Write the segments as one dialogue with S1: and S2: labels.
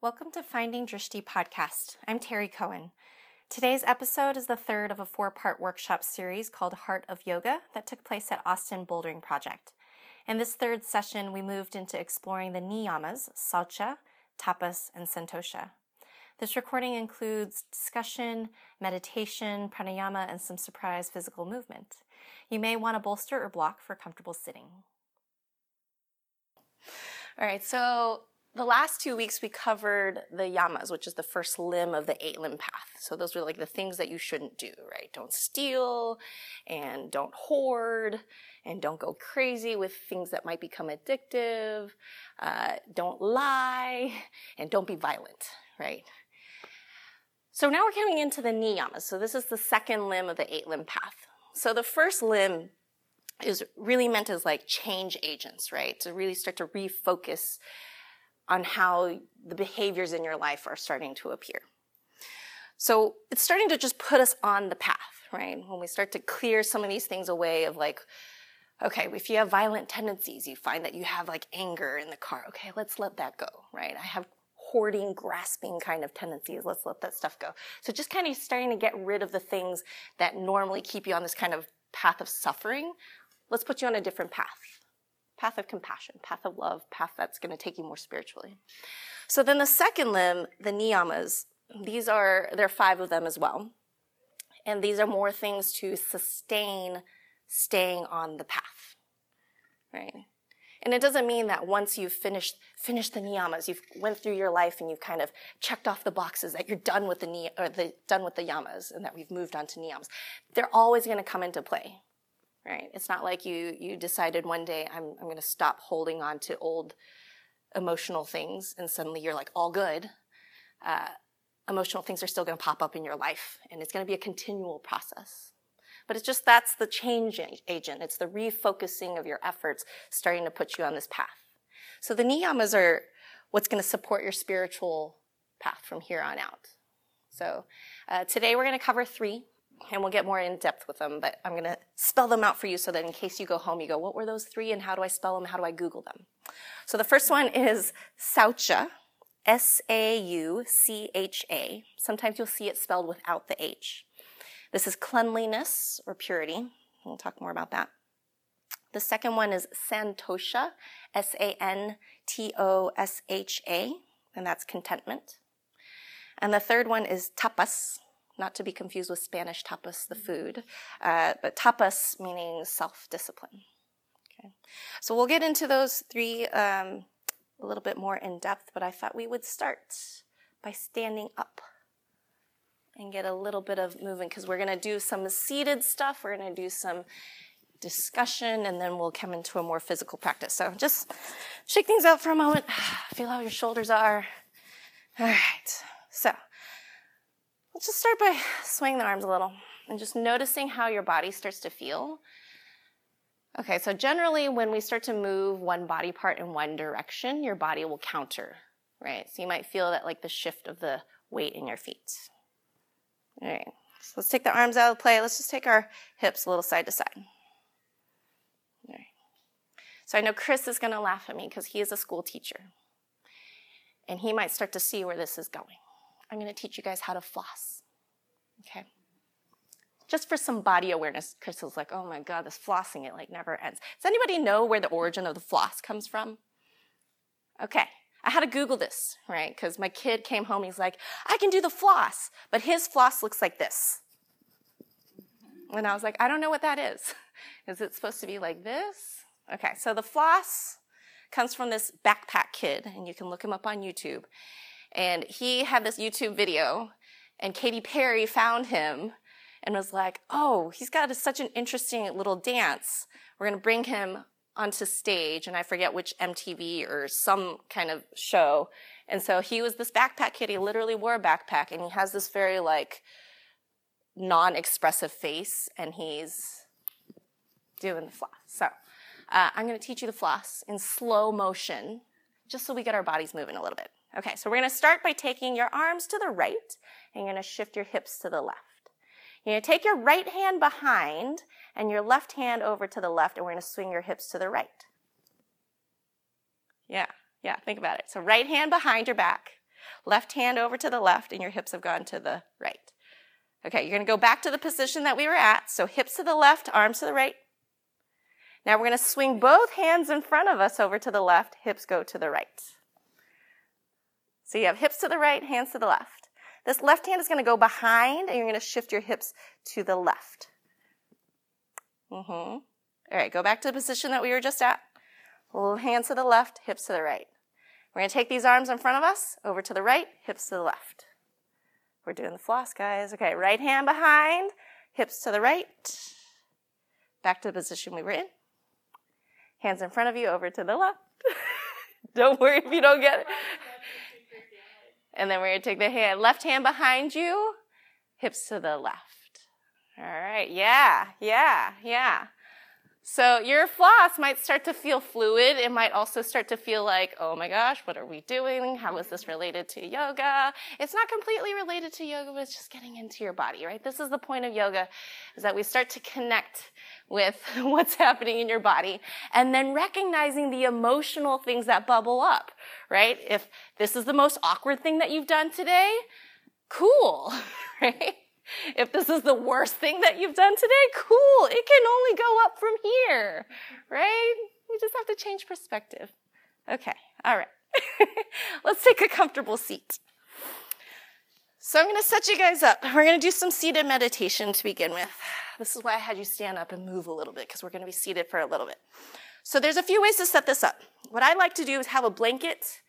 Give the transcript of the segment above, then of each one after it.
S1: Welcome to Finding Drishti podcast. I'm Terry Cohen. Today's episode is the third of a four part workshop series called Heart of Yoga that took place at Austin Bouldering Project. In this third session, we moved into exploring the niyamas, saucha, tapas, and santosha. This recording includes discussion, meditation, pranayama, and some surprise physical movement. You may want to bolster or block for comfortable sitting. All right, so the last two weeks we covered the yamas, which is the first limb of the eight limb path. So those were like the things that you shouldn't do, right? Don't steal and don't hoard and don't go crazy with things that might become addictive. Uh, don't lie and don't be violent, right? So now we're coming into the niyamas. So this is the second limb of the eight limb path. So the first limb is really meant as like change agents, right? To really start to refocus on how the behaviors in your life are starting to appear. So it's starting to just put us on the path, right? When we start to clear some of these things away of like, okay, if you have violent tendencies, you find that you have like anger in the car. Okay, let's let that go, right? I have hoarding, grasping kind of tendencies. Let's let that stuff go. So just kind of starting to get rid of the things that normally keep you on this kind of path of suffering. Let's put you on a different path path of compassion, path of love, path that's going to take you more spiritually. So then the second limb, the niyamas, these are, there are five of them as well. And these are more things to sustain staying on the path, right? And it doesn't mean that once you've finished finished the niyamas, you've went through your life and you've kind of checked off the boxes that you're done with the ni- or the done with the yamas and that we've moved on to niyamas. They're always going to come into play right? It's not like you you decided one day I'm I'm going to stop holding on to old emotional things and suddenly you're like all good. Uh, emotional things are still going to pop up in your life and it's going to be a continual process. But it's just that's the change agent. It's the refocusing of your efforts starting to put you on this path. So the niyamas are what's going to support your spiritual path from here on out. So uh, today we're going to cover three and we'll get more in depth with them, but I'm going to spell them out for you so that in case you go home, you go, what were those three and how do I spell them? How do I Google them? So the first one is Saucha, S-A-U-C-H-A. Sometimes you'll see it spelled without the H. This is cleanliness or purity. We'll talk more about that. The second one is Santosha, S-A-N-T-O-S-H-A, and that's contentment. And the third one is tapas, not to be confused with Spanish tapas, the food, uh, but tapas meaning self discipline. Okay. So we'll get into those three um, a little bit more in depth, but I thought we would start by standing up and get a little bit of movement because we're going to do some seated stuff, we're going to do some discussion, and then we'll come into a more physical practice. So just shake things out for a moment, feel how your shoulders are. All right. So Let's just start by swaying the arms a little and just noticing how your body starts to feel. Okay, so generally when we start to move one body part in one direction, your body will counter, right? So you might feel that like the shift of the weight in your feet. All right, so let's take the arms out of play. Let's just take our hips a little side to side. All right. So I know Chris is going to laugh at me because he is a school teacher. And he might start to see where this is going. I'm going to teach you guys how to floss. Okay? Just for some body awareness, Crystal's like, oh my God, this flossing, it like never ends. Does anybody know where the origin of the floss comes from? Okay. I had to Google this, right? Because my kid came home, he's like, I can do the floss, but his floss looks like this. And I was like, I don't know what that is. Is it supposed to be like this? Okay, so the floss comes from this backpack kid, and you can look him up on YouTube. And he had this YouTube video, and Katy Perry found him and was like, Oh, he's got a, such an interesting little dance. We're going to bring him onto stage. And I forget which MTV or some kind of show. And so he was this backpack kid. He literally wore a backpack, and he has this very like non expressive face, and he's doing the floss. So uh, I'm going to teach you the floss in slow motion, just so we get our bodies moving a little bit. Okay, so we're going to start by taking your arms to the right and you're going to shift your hips to the left. You're going to take your right hand behind and your left hand over to the left and we're going to swing your hips to the right. Yeah, yeah, think about it. So right hand behind your back, Left hand over to the left, and your hips have gone to the right. Okay, you're going to go back to the position that we were at. So hips to the left, arms to the right. Now we're going to swing both hands in front of us over to the left, hips go to the right. So you have hips to the right, hands to the left. This left hand is going to go behind, and you're going to shift your hips to the left. Mm-hmm. All right, go back to the position that we were just at. Hands to the left, hips to the right. We're going to take these arms in front of us, over to the right, hips to the left. We're doing the floss, guys. Okay, right hand behind, hips to the right. Back to the position we were in. Hands in front of you, over to the left. don't worry if you don't get it. And then we're going to take the hand, left hand behind you, hips to the left. All right, yeah, yeah, yeah. So your floss might start to feel fluid. It might also start to feel like, oh my gosh, what are we doing? How is this related to yoga? It's not completely related to yoga, but it's just getting into your body, right? This is the point of yoga, is that we start to connect with what's happening in your body and then recognizing the emotional things that bubble up, right? If this is the most awkward thing that you've done today, cool, right? If this is the worst thing that you've done today, cool. It can only go up from here, right? We just have to change perspective. Okay, all right. Let's take a comfortable seat. So I'm going to set you guys up. We're going to do some seated meditation to begin with. This is why I had you stand up and move a little bit because we're going to be seated for a little bit. So there's a few ways to set this up. What I like to do is have a blanket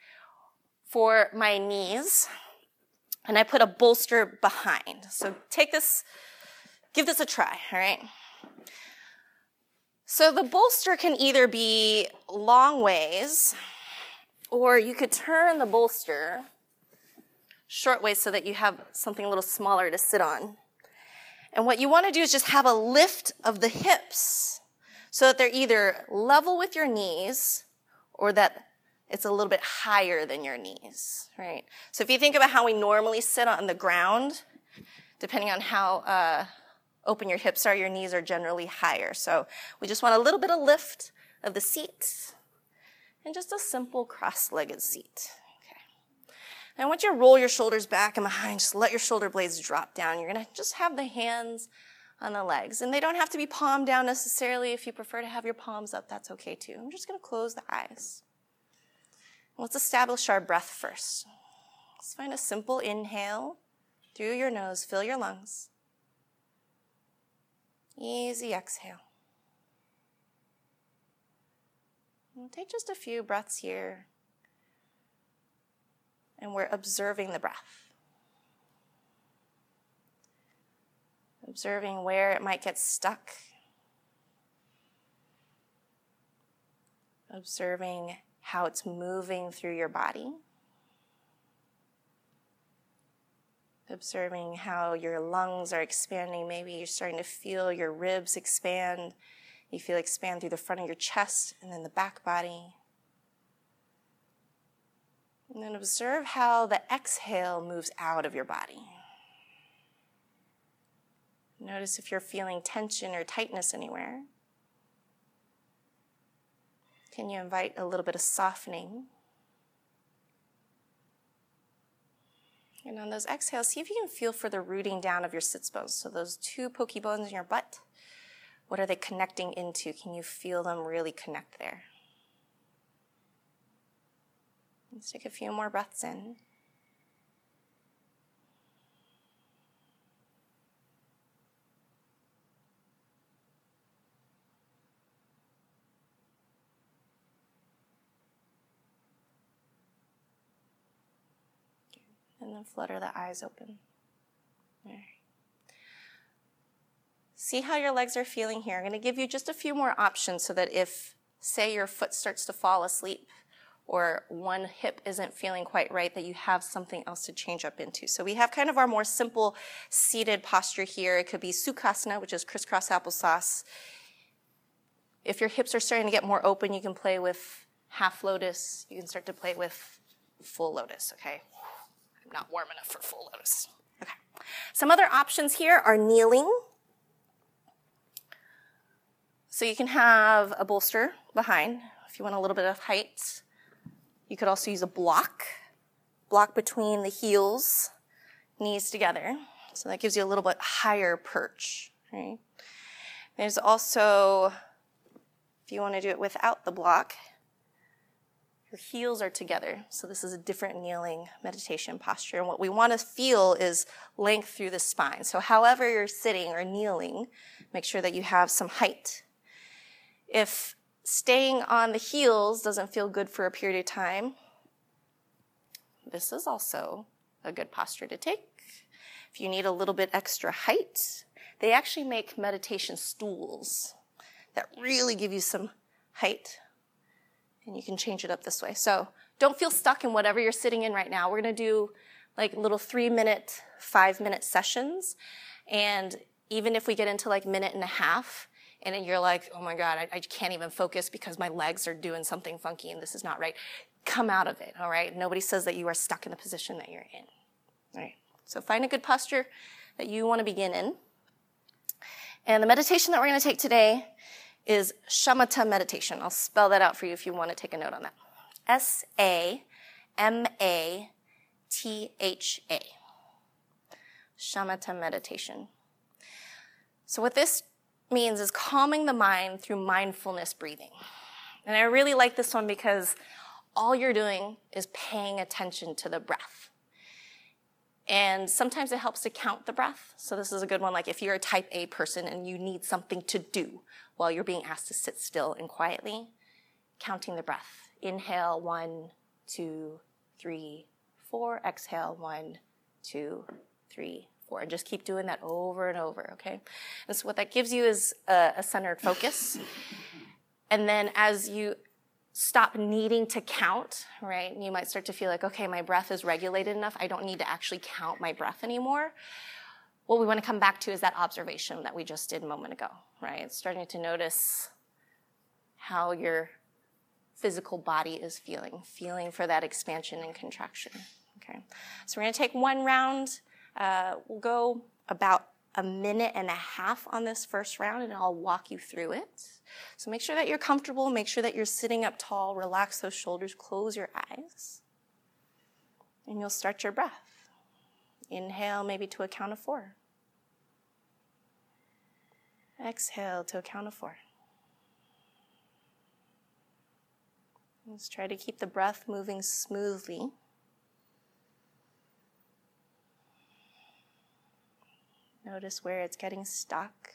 S1: for my knees and I put a bolster behind. So take this, give this a try, all right? So the bolster can either be long ways, or you could turn the bolster short ways so that you have something a little smaller to sit on. And what you want to do is just have a lift of the hips so that they're either level with your knees or that it's a little bit higher than your knees, right? So if you think about how we normally sit on the ground, depending on how uh, open your hips are, your knees are generally higher. So we just want a little bit of lift of the seat and just a simple cross-legged seat. And I want you to roll your shoulders back and behind. Just let your shoulder blades drop down. You're going to just have the hands on the legs. And they don't have to be palm down necessarily. If you prefer to have your palms up, that's okay too. I'm just going to close the eyes. Let's establish our breath first. Let's find a simple inhale through your nose, fill your lungs. Easy exhale. Take just a few breaths here, and we're observing the breath. Observing where it might get stuck. Observing how it's moving through your body. Observing how your lungs are expanding. Maybe you're starting to feel your ribs expand. You feel expand through the front of your chest and then the back body. And then observe how the exhale moves out of your body. Notice if you're feeling tension or tightness anywhere. Can you invite a little bit of softening? And on those exhales, see if you can feel for the rooting down of your sits bones. So those two pokey bones in your butt, what are they connecting into? Can you feel them really connect there? Let's take a few more breaths in. and then flutter the eyes open. See how your legs are feeling here. I'm going to give you just a few more options so that if, say, your foot starts to fall asleep or one hip isn't feeling quite right, that you have something else to change up into. So we have kind of our more simple seated posture here. It could be Sukhasana, which is crisscross applesauce. If your hips are starting to get more open, you can play with half lotus. You can start to play with full lotus, okay? I'm not warm enough for full lotus. Okay. Some other options here are kneeling. So you can have a bolster behind if you want a little bit of height. You could also use a block block between the heels, knees together. So that gives you a little bit higher perch, right? There's also, if you want to do it without the block, your heels are together. So this is a different kneeling meditation posture. And what we want to feel is length through the spine. So however you're sitting or kneeling, make sure that you have some height. If staying on the heels doesn't feel good for a period of time, this is also a good posture to take. If you need a little bit extra height, they actually make meditation stools that really give you some height and you can change it up this way. So don't feel stuck in whatever you're sitting in right now. We're to do like little three minute, five minute sessions. And even if we get into like minute and a half, and you're like, oh my God, I, I can't even focus because my legs are doing something funky and this is not right. Come out of it, all right? Nobody says that you are stuck in the position that you're in. All right. So find a good posture that you want to begin in. And the meditation that we're going to take today is shamatha meditation. I'll spell that out for you if you want to take a note on that. S A M A T H A. Shamatha meditation. So, what this means is calming the mind through mindfulness breathing. And I really like this one because all you're doing is paying attention to the breath. And sometimes it helps to count the breath. So this is a good one. Like if you're a type A person and you need something to do while you're being asked to sit still and quietly, counting the breath. Inhale, one, two, three, four. Exhale, one, two, three, four. And just keep doing that over and over, okay? And so what that gives you is a, a centered focus. And then as you stop needing to count, right? You might start to feel like, okay, my breath is regulated enough. I don't need to actually count my breath anymore. What we want to come back to is that observation that we just did a moment ago, right? Starting to notice how your physical body is feeling, feeling for that expansion and contraction. Okay, so we're going to take one round. Uh, we'll go about a minute and a half on this first round, and I'll walk you through it. So make sure that you're comfortable, make sure that you're sitting up tall, relax those shoulders, close your eyes, and you'll start your breath. Inhale, maybe to a count of four. Exhale to a count of four. Let's try to keep the breath moving smoothly. Notice where it's getting stuck.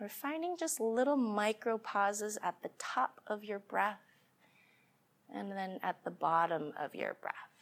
S1: We're finding just little micro pauses at the top of your breath and then at the bottom of your breath.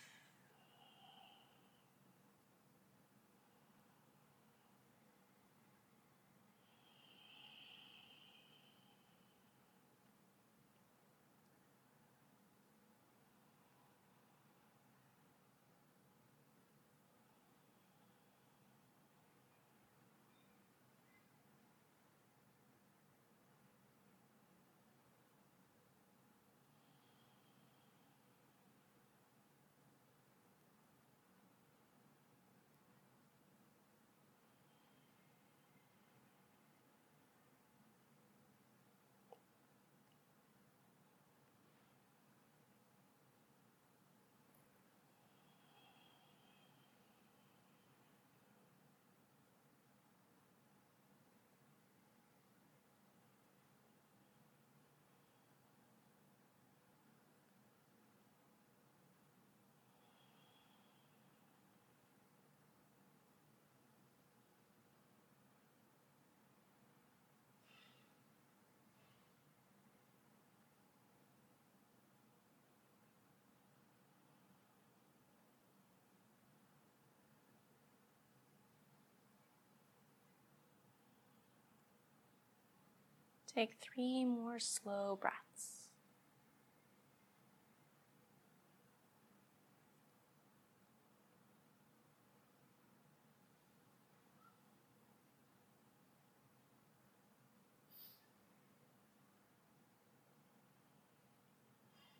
S1: Take three more slow breaths.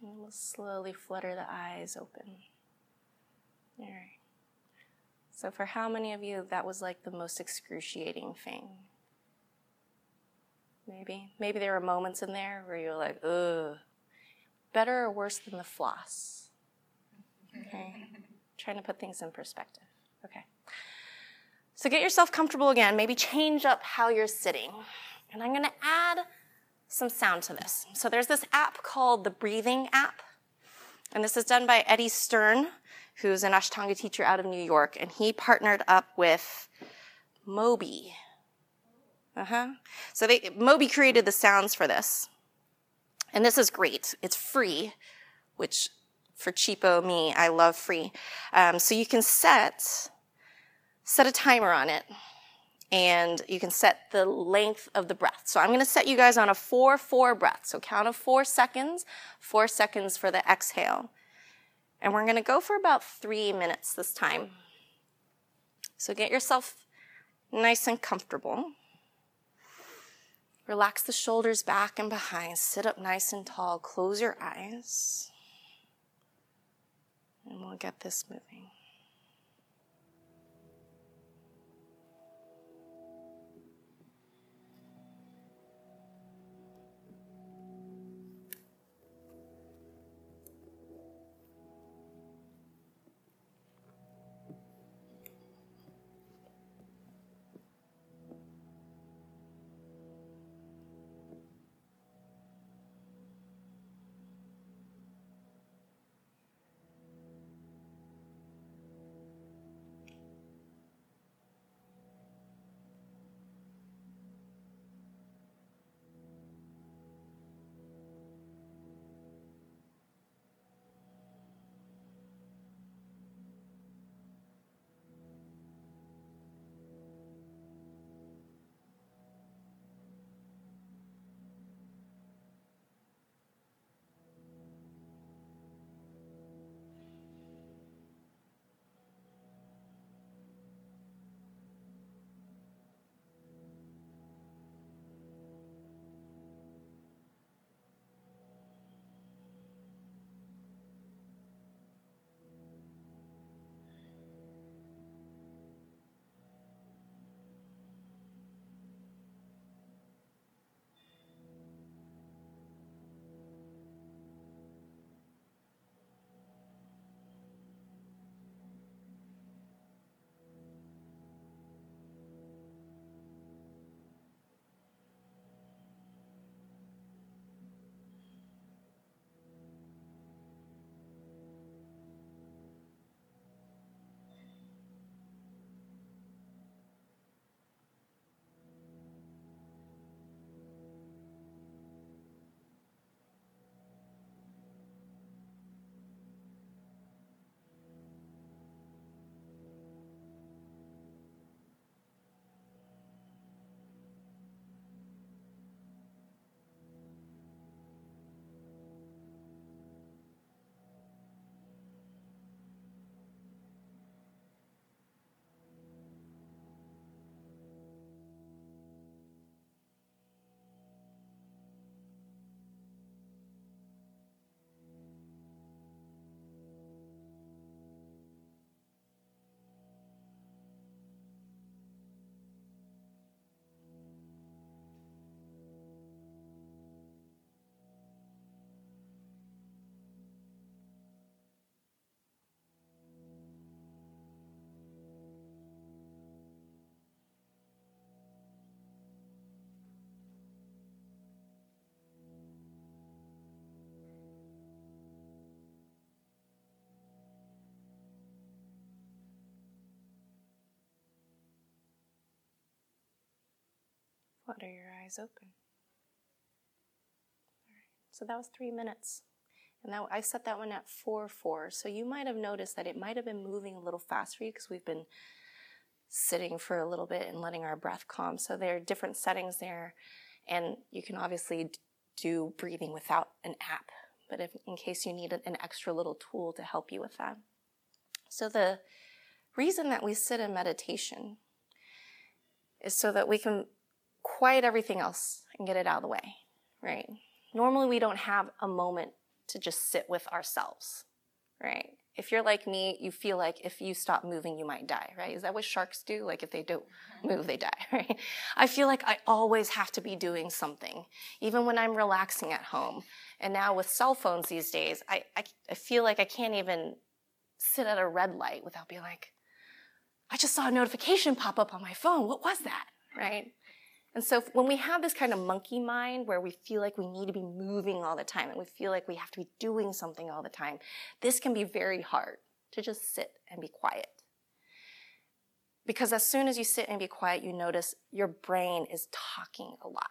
S1: And we'll slowly flutter the eyes open. All right. So, for how many of you that was like the most excruciating thing? Maybe. Maybe there were moments in there where you're like, ugh. better or worse than the floss? Okay. Trying to put things in perspective. Okay. So get yourself comfortable again. Maybe change up how you're sitting. And I'm going to add some sound to this. So there's this app called the Breathing app. And this is done by Eddie Stern, who's an Ashtanga teacher out of New York. And he partnered up with Moby. Uh huh. So they, Moby created the sounds for this. And this is great. It's free, which for cheapo me, I love free. Um, so you can set set a timer on it and you can set the length of the breath. So I'm going to set you guys on a 4 4 breath. So count of 4 seconds, 4 seconds for the exhale. And we're going to go for about 3 minutes this time. So get yourself nice and comfortable. Relax the shoulders back and behind. Sit up nice and tall. Close your eyes. And we'll get this moving. Flutter your eyes open. So that was three minutes. And that, I set that one at 4 4. So you might have noticed that it might have been moving a little fast for you because we've been sitting for a little bit and letting our breath calm. So there are different settings there. And you can obviously do breathing without an app, but if, in case you need an extra little tool to help you with that. So the reason that we sit in meditation is so that we can quiet everything else and get it out of the way, right? Normally, we don't have a moment to just sit with ourselves, right? if you're like me, you feel like if you stop moving, you might die, right? Is that what sharks do? Like if they don't mm-hmm. move, they die, right? I feel like I always have to be doing something, even when I'm relaxing at home. And now with cell phones these days, I, I, I feel like I can't even sit at a red light without being like, I just saw a notification pop up on my phone. What was that? Right? And so when we have this kind of monkey mind where we feel like we need to be moving all the time and we feel like we have to be doing something all the time, this can be very hard to just sit and be quiet. Because as soon as you sit and be quiet, you notice your brain is talking a lot.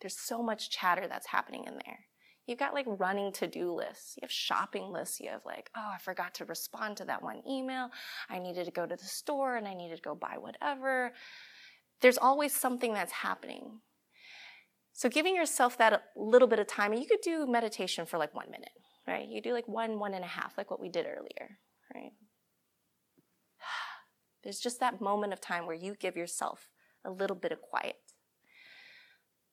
S1: There's so much chatter that's happening in there. You've got like running to do lists. You have shopping lists. You have like, oh, I forgot to respond to that one email. I needed to go to the store and I needed to go buy whatever. There's always something that's happening. So giving yourself that little bit of time, and you could do meditation for like one minute, right? You do like one, one and a half, like what we did earlier, right? There's just that moment of time where you give yourself a little bit of quiet.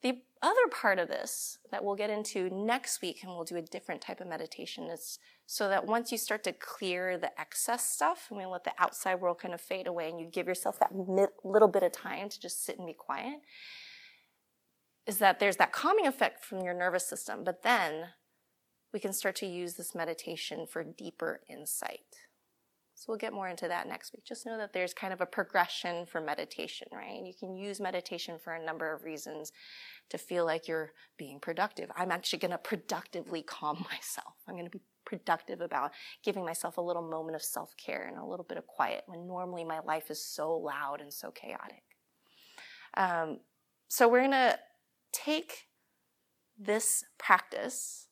S1: The other part of this that we'll get into next week, and we'll do a different type of meditation, is so that once you start to clear the excess stuff and we let the outside world kind of fade away and you give yourself that little bit of time to just sit and be quiet, is that there's that calming effect from your nervous system, but then we can start to use this meditation for deeper insight. So we'll get more into that next week. Just know that there's kind of a progression for meditation, right? You can use meditation for a number of reasons to feel like you're being productive. I'm actually going to productively calm myself. I'm going to be productive about giving myself a little moment of self care and a little bit of quiet when normally my life is so loud and so chaotic. Um, so we're going to take this practice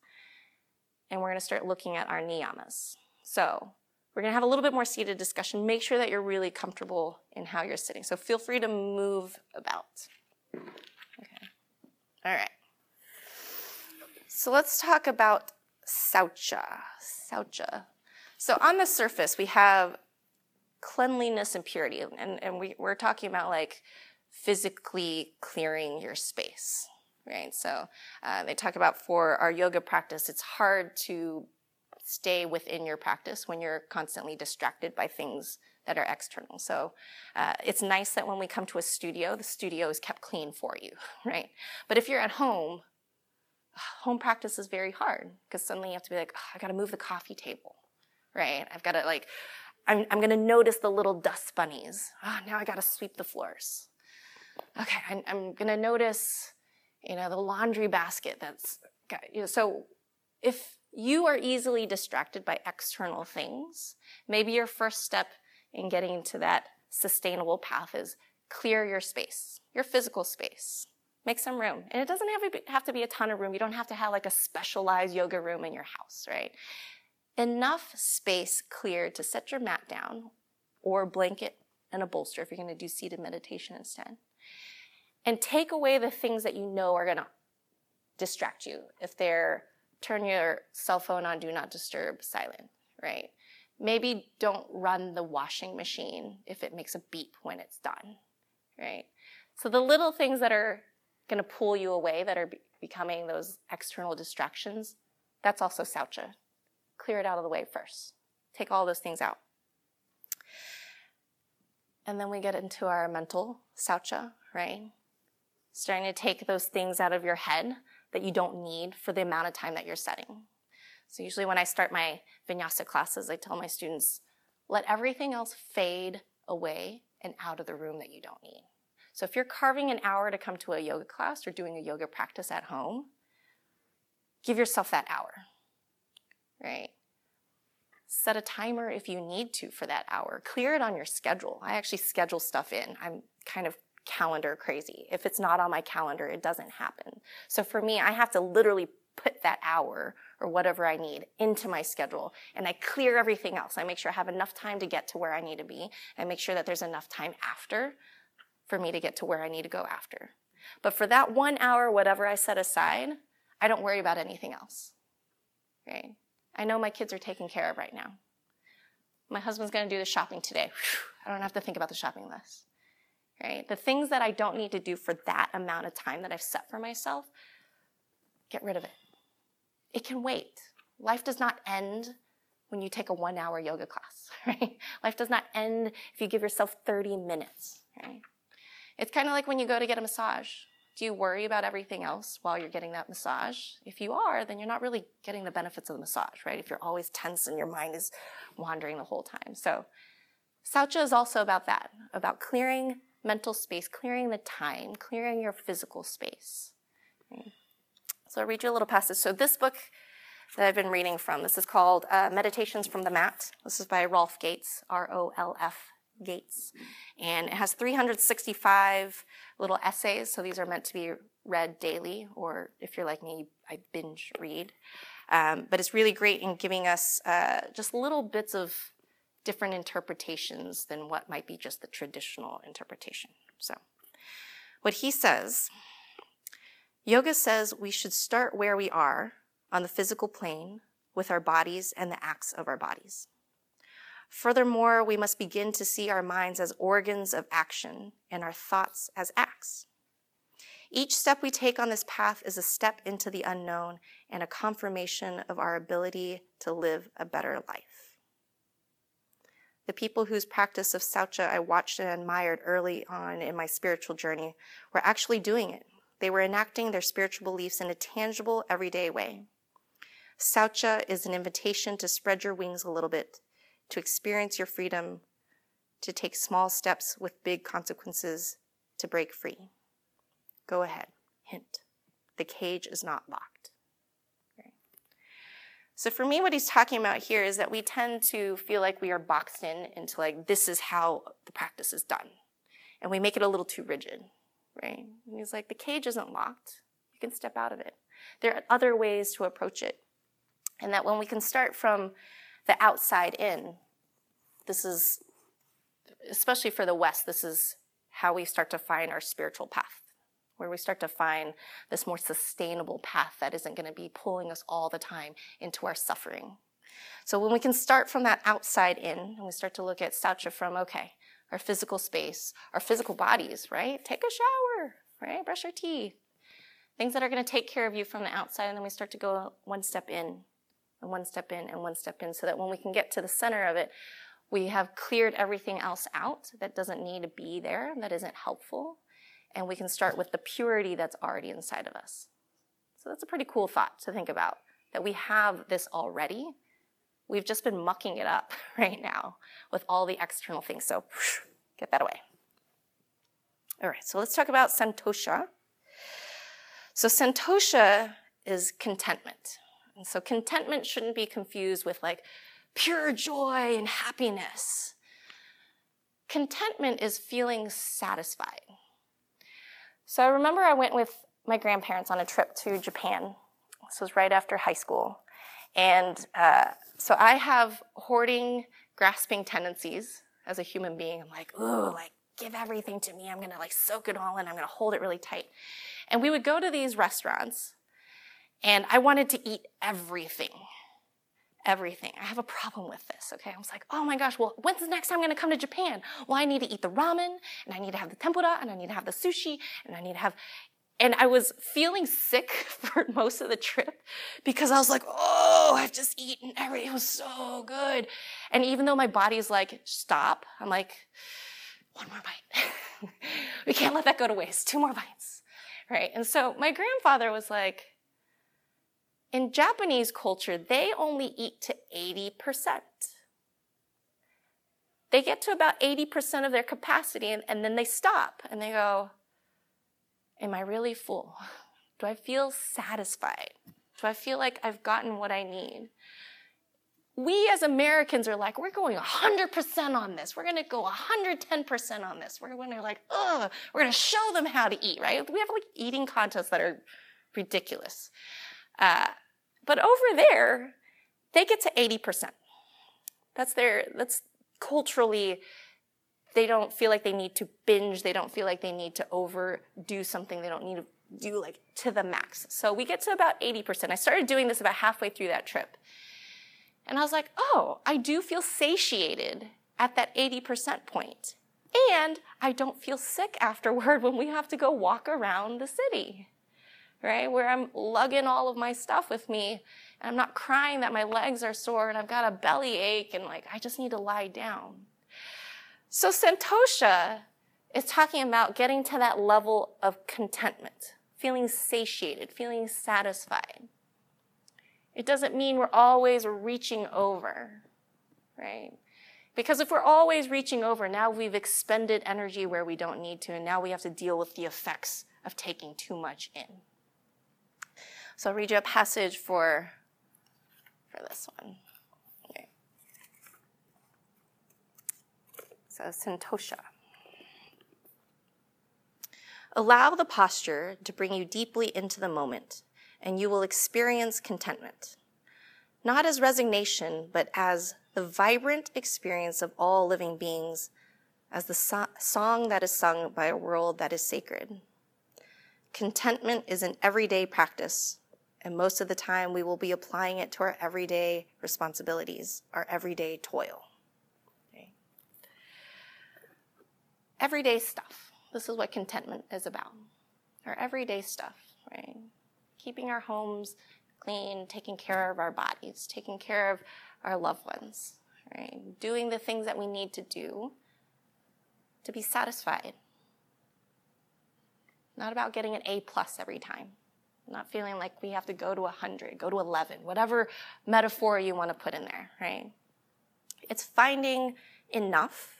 S1: and we're going to start looking at our niyamas. So we're going to have a little bit more seated discussion. Make sure that you're really comfortable in how you're sitting. So feel free to move about. Okay. All right. So let's talk about saucha. Saucha. So on the surface, we have cleanliness and purity, and, and we, we're talking about like physically clearing your space, right? So uh, they talk about for our yoga practice, it's hard to stay within your practice when you're constantly distracted by things that are external. So uh, it's nice that when we come to a studio, the studio is kept clean for you, right? But if you're at home, home practice is very hard because suddenly you have to be like, oh, I got to move the coffee table, right? I've got to like, I'm, I'm going to notice the little dust bunnies. Oh, now I got to sweep the floors. Okay, I'm, I'm going to notice, you know, the laundry basket that's got, you know, so if you are easily distracted by external things, maybe your first step in getting to that sustainable path is clear your space, your physical space. Make some room. And it doesn't have to, be, a ton of room. You don't have to have like a specialized yoga room in your house, right? Enough space cleared to set your mat down or blanket and a bolster if you're going to do seated meditation instead. And take away the things that you know are going to distract you. If they're turn your cell phone on do not disturb silent, right? Maybe don't run the washing machine if it makes a beep when it's done, right? So the little things that are going to pull you away, that are be- becoming those external distractions, that's also saucha. Clear it out of the way first. Take all those things out. And then we get into our mental saucha, right? Starting to take those things out of your head that you don't need for the amount of time that you're setting. So usually when I start my vinyasa classes, I tell my students, let everything else fade away and out of the room that you don't need. So if you're carving an hour to come to a yoga class or doing a yoga practice at home, give yourself that hour, right? Set a timer if you need to for that hour. Clear it on your schedule. I actually schedule stuff in. I'm kind of calendar crazy. If it's not on my calendar, it doesn't happen. So for me, I have to literally put that hour or whatever I need into my schedule and I clear everything else. I make sure I have enough time to get to where I need to be and make sure that there's enough time after for me to get to where I need to go after. But for that one hour, whatever I set aside, I don't worry about anything else. Right? I know my kids are taken care of right now. My husband's to do the shopping today. I don't have to think about the shopping list right? The things that I don't need to do for that amount of time that I've set for myself, get rid of it. It can wait. Life does not end when you take a one hour yoga class, right? Life does not end if you give yourself 30 minutes, right? It's kind of like when you go to get a massage. Do you worry about everything else while you're getting that massage? If you are, then you're not really getting the benefits of the massage, right? If you're always tense and your mind is wandering the whole time. So, Saucha is also about that, about clearing mental space, clearing the time, clearing your physical space. So, I'll read you a little passage. So, this book that I've been reading from, this is called uh, Meditations from the Mat. This is by Rolf Gates, R O L F Gates. And it has 365 little essays, so these are meant to be read daily, or if you're like me, I binge read. Um, but it's really great in giving us uh, just little bits of different interpretations than what might be just the traditional interpretation. So, what he says Yoga says we should start where we are on the physical plane with our bodies and the acts of our bodies. Furthermore, we must begin to see our minds as organs of action and our thoughts as acts. Each step we take on this path is a step into the unknown and a confirmation of our ability to live a better life. The people whose practice of saucha I watched and admired early on in my spiritual journey were actually doing it. They were enacting their spiritual beliefs in a tangible, everyday way. Saucha is an invitation to spread your wings a little bit to experience your freedom, to take small steps with big consequences to break free. Go ahead. Hint. The cage is not locked. Okay. So for me, what he's talking about here is that we tend to feel like we are boxed in into like, this is how the practice is done. And we make it a little too rigid, right? And he's like, the cage isn't locked. You can step out of it. There are other ways to approach it. And that when we can start from the outside in. This is, especially for the West, this is how we start to find our spiritual path, where we start to find this more sustainable path that isn't going to be pulling us all the time into our suffering. So when we can start from that outside in, and we start to look at Saucha from, okay, our physical space, our physical bodies, right? Take a shower, right? Brush your teeth. Things that are going to take care of you from the outside, and then we start to go one step in and one step in and one step in so that when we can get to the center of it, we have cleared everything else out that doesn't need to be there, that isn't helpful, and we can start with the purity that's already inside of us. So that's a pretty cool thought to think about that we have this already. We've just been mucking it up right now with all the external things. So get that away. All right, so let's talk about santosha. So, santosha is contentment. And so contentment shouldn't be confused with like pure joy and happiness. Contentment is feeling satisfied. So I remember I went with my grandparents on a trip to Japan. This was right after high school. And uh, so I have hoarding, grasping tendencies as a human being. I'm like, ooh, like, give everything to me. I'm to like soak it all in. I'm to hold it really tight. And we would go to these restaurants and I wanted to eat everything. Everything. I have a problem with this, okay? I was like, oh my gosh, well, when's the next time I'm gonna come to Japan? Well, I need to eat the ramen, and I need to have the tempura, and I need to have the sushi, and I need to have, and I was feeling sick for most of the trip because I was like, oh, I've just eaten everything. It was so good. And even though my body's like, stop, I'm like, one more bite. we can't let that go to waste. Two more bites. Right? And so my grandfather was like, in Japanese culture, they only eat to 80%. They get to about 80% of their capacity and, and then they stop and they go, Am I really full? Do I feel satisfied? Do I feel like I've gotten what I need? We as Americans are like, we're going 100% on this. We're going to go 110% on this. We're going to like, ugh, we're going to show them how to eat, right? We have like eating contests that are ridiculous. Uh, but over there, they get to 80%. That's their, that's culturally, they don't feel like they need to binge. They don't feel like they need to overdo something. They don't need to do like to the max. So we get to about 80%. I started doing this about halfway through that trip. And I was like, oh, I do feel satiated at that 80% point. And I don't feel sick afterward when we have to go walk around the city right? Where I'm lugging all of my stuff with me and I'm not crying that my legs are sore and I've got a belly ache and like I just need to lie down. So Santosha is talking about getting to that level of contentment, feeling satiated, feeling satisfied. It doesn't mean we're always reaching over, right? Because if we're always reaching over, now we've expended energy where we don't need to, and now we have to deal with the effects of taking too much in. So I'll read you a passage for, for this one. Okay. So Santosha. Allow the posture to bring you deeply into the moment, and you will experience contentment. Not as resignation, but as the vibrant experience of all living beings, as the so- song that is sung by a world that is sacred. Contentment is an everyday practice, and most of the time, we will be applying it to our everyday responsibilities, our everyday toil. Okay. Everyday stuff. This is what contentment is about. Our everyday stuff, right? Keeping our homes clean, taking care of our bodies, taking care of our loved ones, right? Doing the things that we need to do to be satisfied. Not about getting an A plus every time not feeling like we have to go to 100, go to 11, whatever metaphor you want to put in there, right? It's finding enough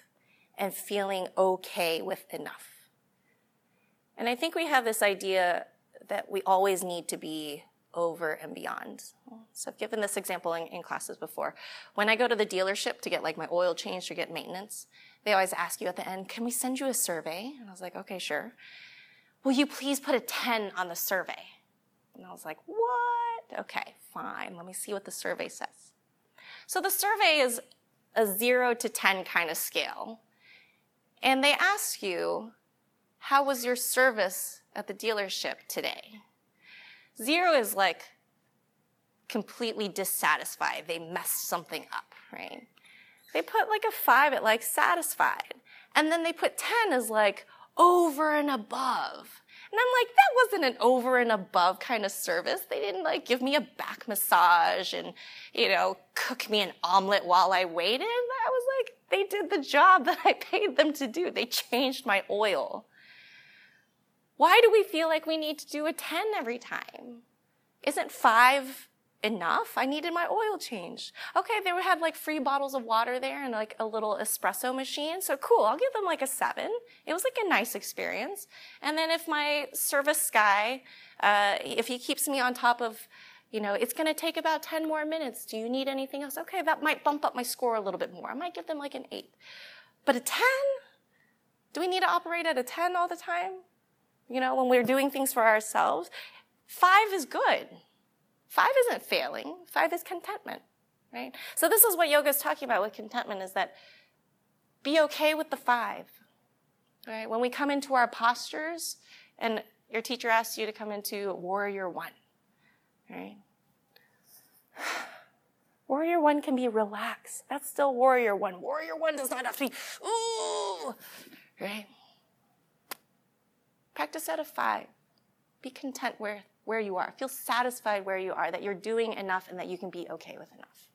S1: and feeling okay with enough. And I think we have this idea that we always need to be over and beyond. So I've given this example in, in, classes before. When I go to the dealership to get like my oil changed or get maintenance, they always ask you at the end, can we send you a survey? And I was like, okay, sure. Will you please put a 10 on the survey? And I was like, what? Okay, fine. Let me see what the survey says. So the survey is a zero to 10 kind of scale. And they ask you, how was your service at the dealership today? Zero is like completely dissatisfied. They messed something up, right? They put like a five at like satisfied. And then they put 10 as like over and above. And I'm like, that wasn't an over and above kind of service. They didn't like give me a back massage and, you know, cook me an omelet while I waited. I was like, they did the job that I paid them to do. They changed my oil. Why do we feel like we need to do a 10 every time? Isn't five enough. I needed my oil change. Okay, they had like free bottles of water there and like a little espresso machine. So cool. I'll give them like a seven. It was like a nice experience. And then if my service guy, uh, if he keeps me on top of, you know, it's going to take about 10 more minutes. Do you need anything else? Okay, that might bump up my score a little bit more. I might give them like an eight. But a 10? Do we need to operate at a 10 all the time? You know, when we're doing things for ourselves? Five is good. Five isn't failing. Five is contentment, right? So this is what yoga is talking about with contentment is that be okay with the five, right? When we come into our postures and your teacher asks you to come into warrior one, right? Warrior one can be relaxed. That's still warrior one. Warrior one does not have to be, ooh, right? Practice out of five. Be content with where you are. Feel satisfied where you are, that you're doing enough and that you can be okay with enough.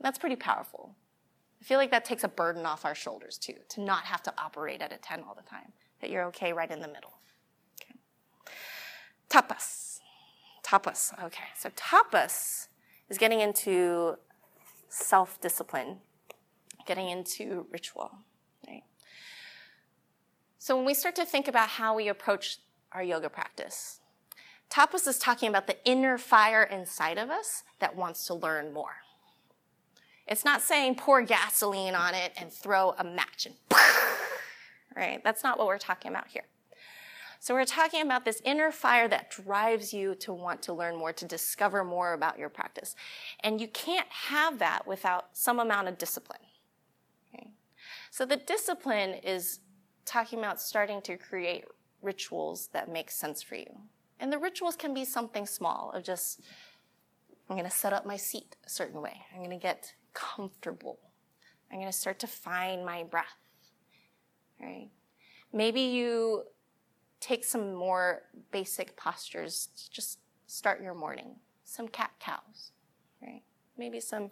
S1: That's pretty powerful. I feel like that takes a burden off our shoulders too, to not have to operate at a 10 all the time, that you're okay right in the middle. Okay. Tapas. Tapas. Okay. So tapas is getting into self discipline, getting into ritual. Right? So when we start to think about how we approach our yoga practice, Tapas is talking about the inner fire inside of us that wants to learn more. It's not saying pour gasoline on it and throw a match and right? That's not what we're talking about here. So we're talking about this inner fire that drives you to want to learn more, to discover more about your practice. And you can't have that without some amount of discipline. Okay? So the discipline is talking about starting to create rituals that make sense for you. And the rituals can be something small of just, I'm going to set up my seat a certain way. I'm going to get comfortable. I'm going to start to find my breath. Right? Maybe you take some more basic postures. Just start your morning. Some cat cows, right? Maybe some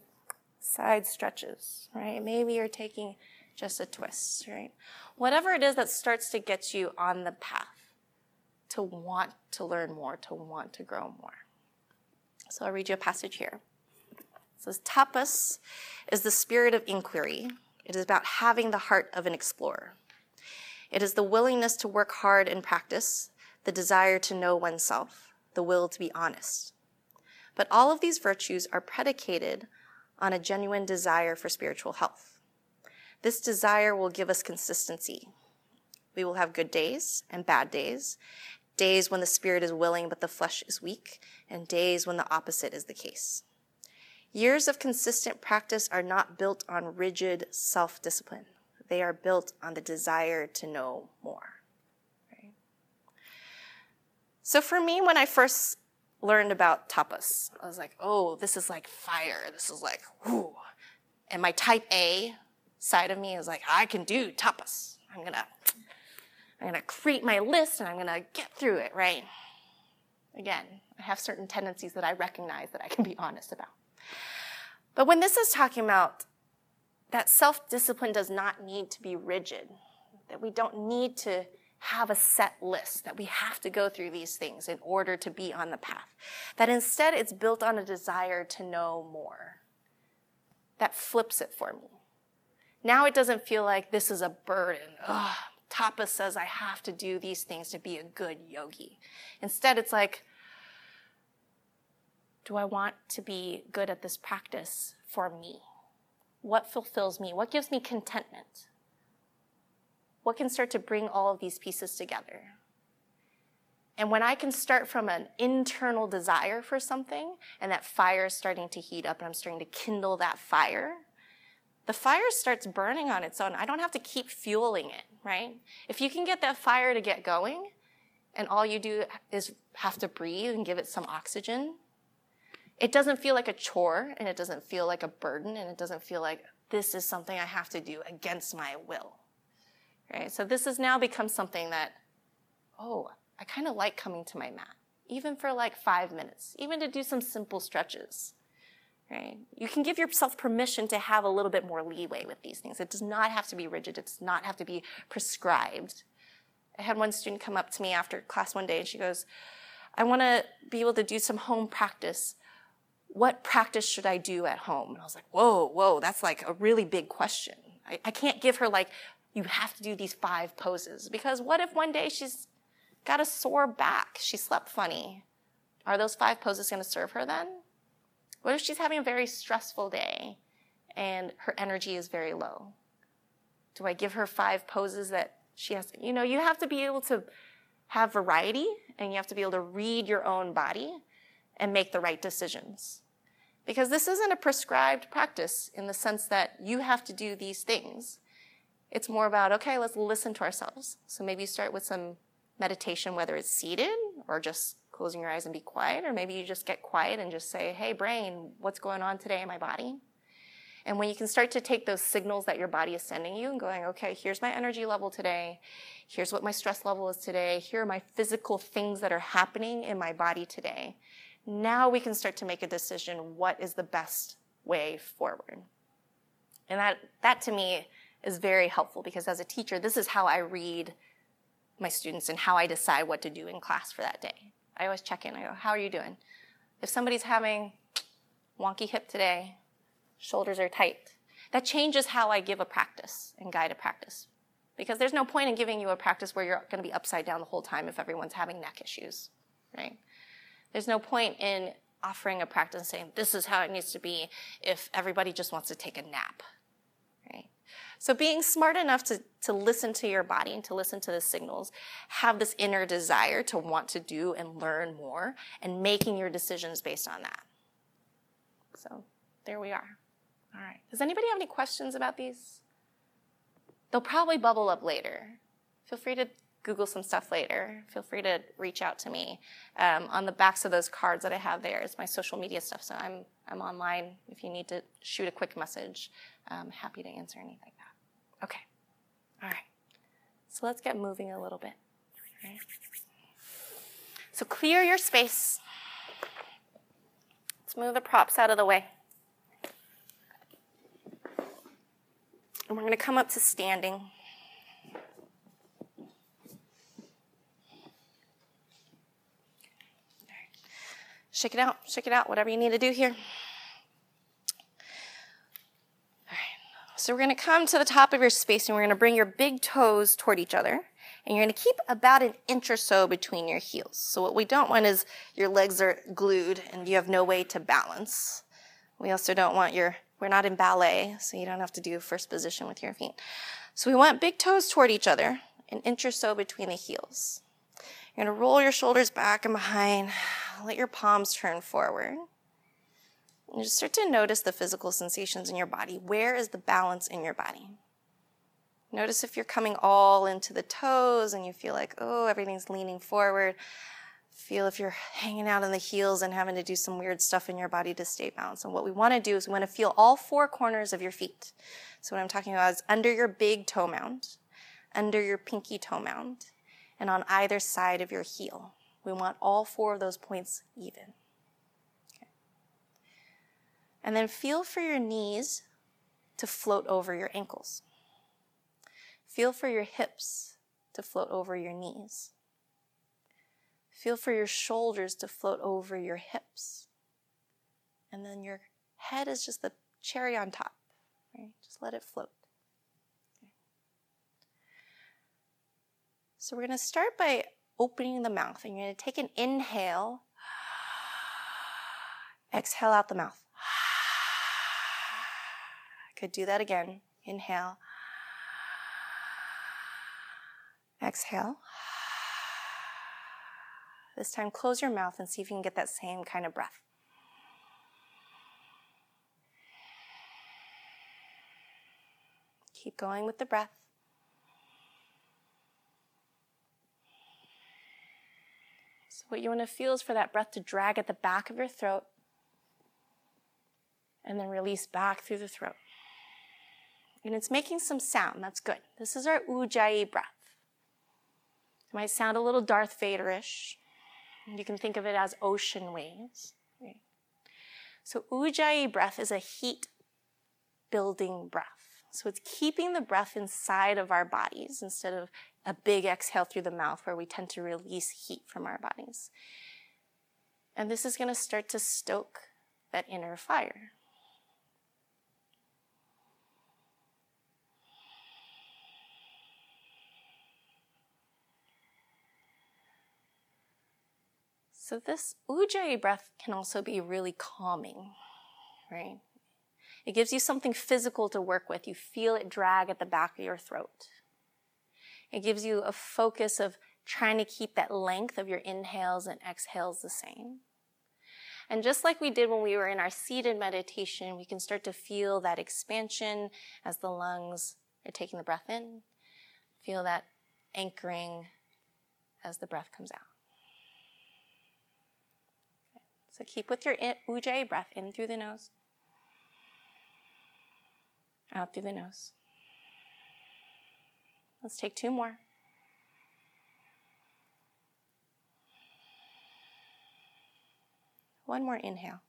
S1: side stretches, right? Maybe you're taking just a twist, right? Whatever it is that starts to get you on the path to want to learn more, to want to grow more. So I'll read you a passage here. It says, Tapas is the spirit of inquiry. It is about having the heart of an explorer. It is the willingness to work hard in practice, the desire to know oneself, the will to be honest. But all of these virtues are predicated on a genuine desire for spiritual health. This desire will give us consistency. We will have good days and bad days, days when the spirit is willing but the flesh is weak, and days when the opposite is the case. Years of consistent practice are not built on rigid self discipline. They are built on the desire to know more. Right? So for me, when I first learned about tapas, I was like, oh, this is like fire. This is like, whoo. And my type A side of me is like, I can do tapas. I'm gonna, I'm gonna create my list and I'm gonna get through it, right? Again, I have certain tendencies that I recognize that I can be honest about. But when this is talking about that self discipline does not need to be rigid, that we don't need to have a set list, that we have to go through these things in order to be on the path, that instead it's built on a desire to know more. That flips it for me. Now it doesn't feel like this is a burden. Ugh, Tapas says I have to do these things to be a good yogi. Instead, it's like, do I want to be good at this practice for me? What fulfills me? What gives me contentment? What can start to bring all of these pieces together? And when I can start from an internal desire for something and that fire is starting to heat up and I'm starting to kindle that fire, the fire starts burning on its own. I don't have to keep fueling it, right? If you can get that fire to get going and all you do is have to breathe and give it some oxygen, it doesn't feel like a chore and it doesn't feel like a burden and it doesn't feel like this is something I have to do against my will. Right? So this has now become something that, oh, I kind of like coming to my mat, even for like five minutes, even to do some simple stretches. Right? You can give yourself permission to have a little bit more leeway with these things. It does not have to be rigid. It does not have to be prescribed. I had one student come up to me after class one day and she goes, I want to be able to do some home practice what practice should I do at home? And I was like, whoa, whoa, that's like a really big question. I, I can't give her like, you have to do these five poses because what if one day she's got a sore back? She slept funny. Are those five poses going to serve her then? What if she's having a very stressful day and her energy is very low? Do I give her five poses that she has? To, you know, you have to be able to have variety and you have to be able to read your own body and make the right decisions. Because this isn't a prescribed practice in the sense that you have to do these things. It's more about, okay, let's listen to ourselves. So maybe start with some meditation, whether it's seated or just closing your eyes and be quiet, or maybe you just get quiet and just say, hey, brain, what's going on today in my body? And when you can start to take those signals that your body is sending you and going, okay, here's my energy level today. Here's what my stress level is today. Here are my physical things that are happening in my body today. Now we can start to make a decision what is the best way forward. And that, that to me is very helpful because as a teacher, this is how I read my students and how I decide what to do in class for that day. I always check in. I go, How are you doing? If somebody's having wonky hip today, shoulders are tight, that changes how I give a practice and guide a practice. Because there's no point in giving you a practice where you're going to be upside down the whole time if everyone's having neck issues, right? There's no point in offering a practice saying, this is how it needs to be if everybody just wants to take a nap? So being smart enough to, to listen to your body and to listen to the signals, have this inner desire to want to do and learn more, and making your decisions based on that. So there we are. All right. Does anybody have any questions about these? They'll probably bubble up later. Feel free to Google some stuff later, feel free to reach out to me. Um, on the backs of those cards that I have there is my social media stuff. So I'm, I'm online if you need to shoot a quick message. I'm happy to answer anything. Okay. All right. So let's get moving a little bit. So clear your space. Let's move the props out of the way. And we're going to come up to standing. Shake it out, shake it out, whatever you need to do here. All right. So we're going to come to the top of your space and we're going to bring your big toes toward each other. And you're going to keep about an inch or so between your heels. So what we don't want is your legs are glued and you have no way to balance. We also don't want your, we're not in ballet, so you don't have to do first position with your feet. So we want big toes toward each other, an inch or so between the heels. You're going to roll your shoulders back and behind. Let your palms turn forward. And just start to notice the physical sensations in your body. Where is the balance in your body? Notice if you're coming all into the toes and you feel like, oh, everything's leaning forward. Feel if you're hanging out in the heels and having to do some weird stuff in your body to stay balanced. And what we want to do is we want to feel all four corners of your feet. So what I'm talking about is under your big toe mound, under your pinky toe mound, and on either side of your heel. We want all four of those points even. Okay. And then feel for your knees to float over your ankles. Feel for your hips to float over your knees. Feel for your shoulders to float over your hips. And then your head is just the cherry on top, right? Just let it float. So we're going to start by opening the mouth. And you're going to take an inhale, exhale out the mouth. Could do that again. Inhale, exhale. This time, close your mouth and see if you can get that same kind of breath. Keep going with the breath. So, what you want to feel is for that breath to drag at the back of your throat and then release back through the throat. And it's making some sound. That's good. This is our Ujjayi breath. It might sound a little Darth Vaderish. You can think of it as ocean waves. So Ujjayi breath is a heat building breath. So it's keeping the breath inside of our bodies instead of a big exhale through the mouth where we tend to release heat from our bodies. And this is going to start to stoke that inner fire. So, this Ujjayi breath can also be really calming, right? It gives you something physical to work with. You feel it drag at the back of your throat. It gives you a focus of trying to keep that length of your inhales and exhales the same. And just like we did when we were in our seated meditation, we can start to feel that expansion as the lungs are taking the breath in. Feel that anchoring as the breath comes out. So keep with your Ujjayi breath in through the nose, out through the nose. Let's take two more. One more inhale.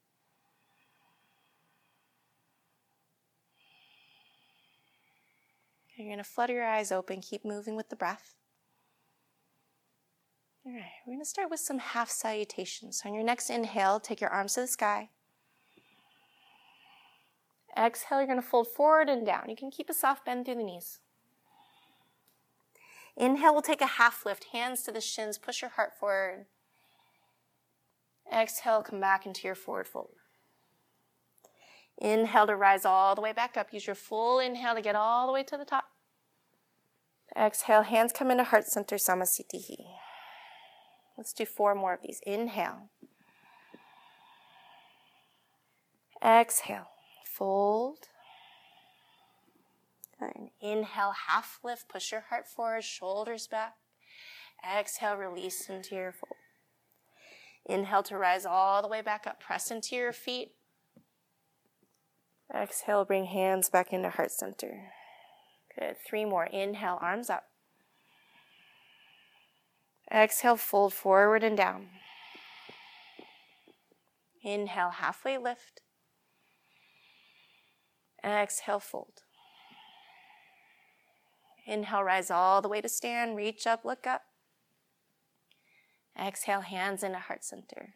S1: you're going to flutter your eyes open, keep moving with the breath. All right, we're going to start with some half salutations. So on your next inhale, take your arms to the sky. Exhale, you're going to fold forward and down. You can keep a soft bend through the knees. Inhale, we'll take a half lift, hands to the shins, push your heart forward. Exhale, come back into your forward fold. Inhale to rise all the way back up. Use your full inhale to get all the way to the top. Exhale, hands come into heart center, Samasthiti. Let's do four more of these. Inhale. Exhale. Fold. And inhale, half lift, push your heart forward, shoulders back. Exhale, release into your fold. Inhale to rise all the way back up, press into your feet. Exhale, bring hands back into heart center. Good. Three more. Inhale, arms up. Exhale, fold forward and down. Inhale, halfway lift. Exhale, fold. Inhale, rise all the way to stand. Reach up, look up. Exhale, hands into heart center.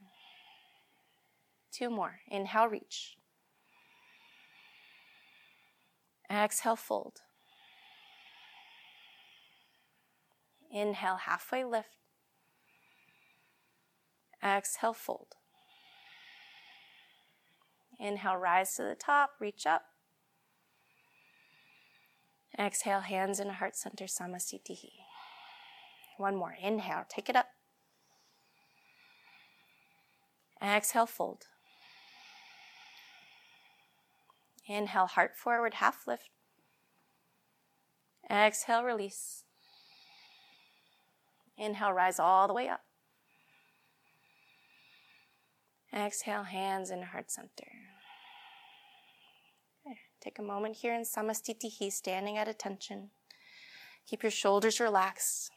S1: Two more. Inhale, reach. Exhale, fold. Inhale, halfway lift. Exhale, fold. Inhale, rise to the top, reach up. Exhale, hands in heart center, Samasthiti. One more. Inhale, take it up. Exhale, fold. Inhale, heart forward, half lift. Exhale, release. Inhale, rise all the way up. Exhale, hands in heart center. Take a moment here in Samasthiti, standing at attention. Keep your shoulders relaxed.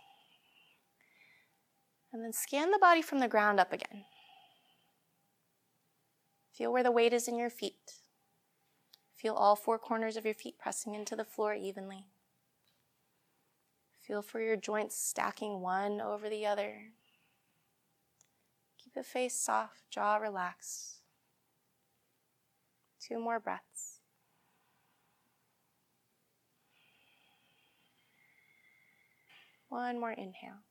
S1: And then scan the body from the ground up again. Feel where the weight is in your feet. Feel all four corners of your feet pressing into the floor evenly. Feel for your joints stacking one over the other. The face soft, jaw relaxed. Two more breaths. One more inhale.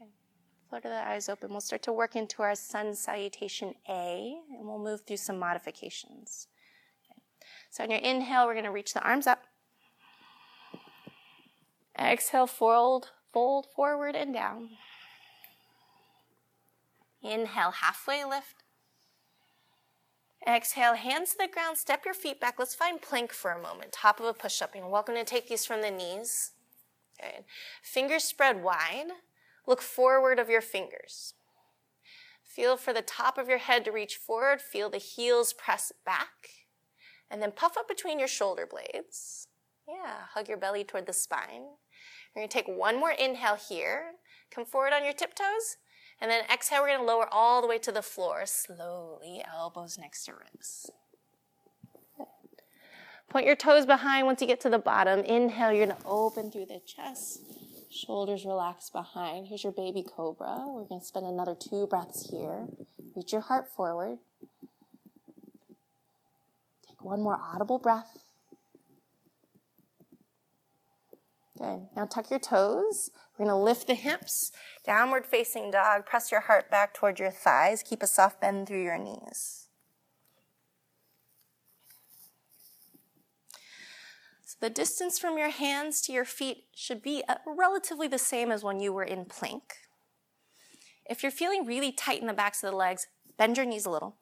S1: Okay. Flutter the eyes open. We'll start to work into our sun salutation A, and we'll move through some modifications. Okay. So on your inhale, we're going to reach the arms up. Exhale, fold, fold forward and down. Inhale, halfway lift. Exhale, hands to the ground, step your feet back. Let's find plank for a moment, top of a push up. You're welcome to take these from the knees. Good. Fingers spread wide. Look forward of your fingers. Feel for the top of your head to reach forward. Feel the heels press back. And then puff up between your shoulder blades. Yeah, hug your belly toward the spine. We're going to take one more inhale here. Come forward on your tiptoes. And then exhale, we're going to lower all the way to the floor. Slowly, elbows next to ribs. Point your toes behind once you get to the bottom. Inhale, you're going to open through the chest. Shoulders relax behind. Here's your baby cobra. We're going to spend another two breaths here. Reach your heart forward. Take one more audible breath. Good. Now tuck your toes. We're going to lift the hips. Downward facing dog. Press your heart back toward your thighs. Keep a soft bend through your knees. So the distance from your hands to your feet should be uh, relatively the same as when you were in plank. If you're feeling really tight in the backs of the legs, bend your knees a little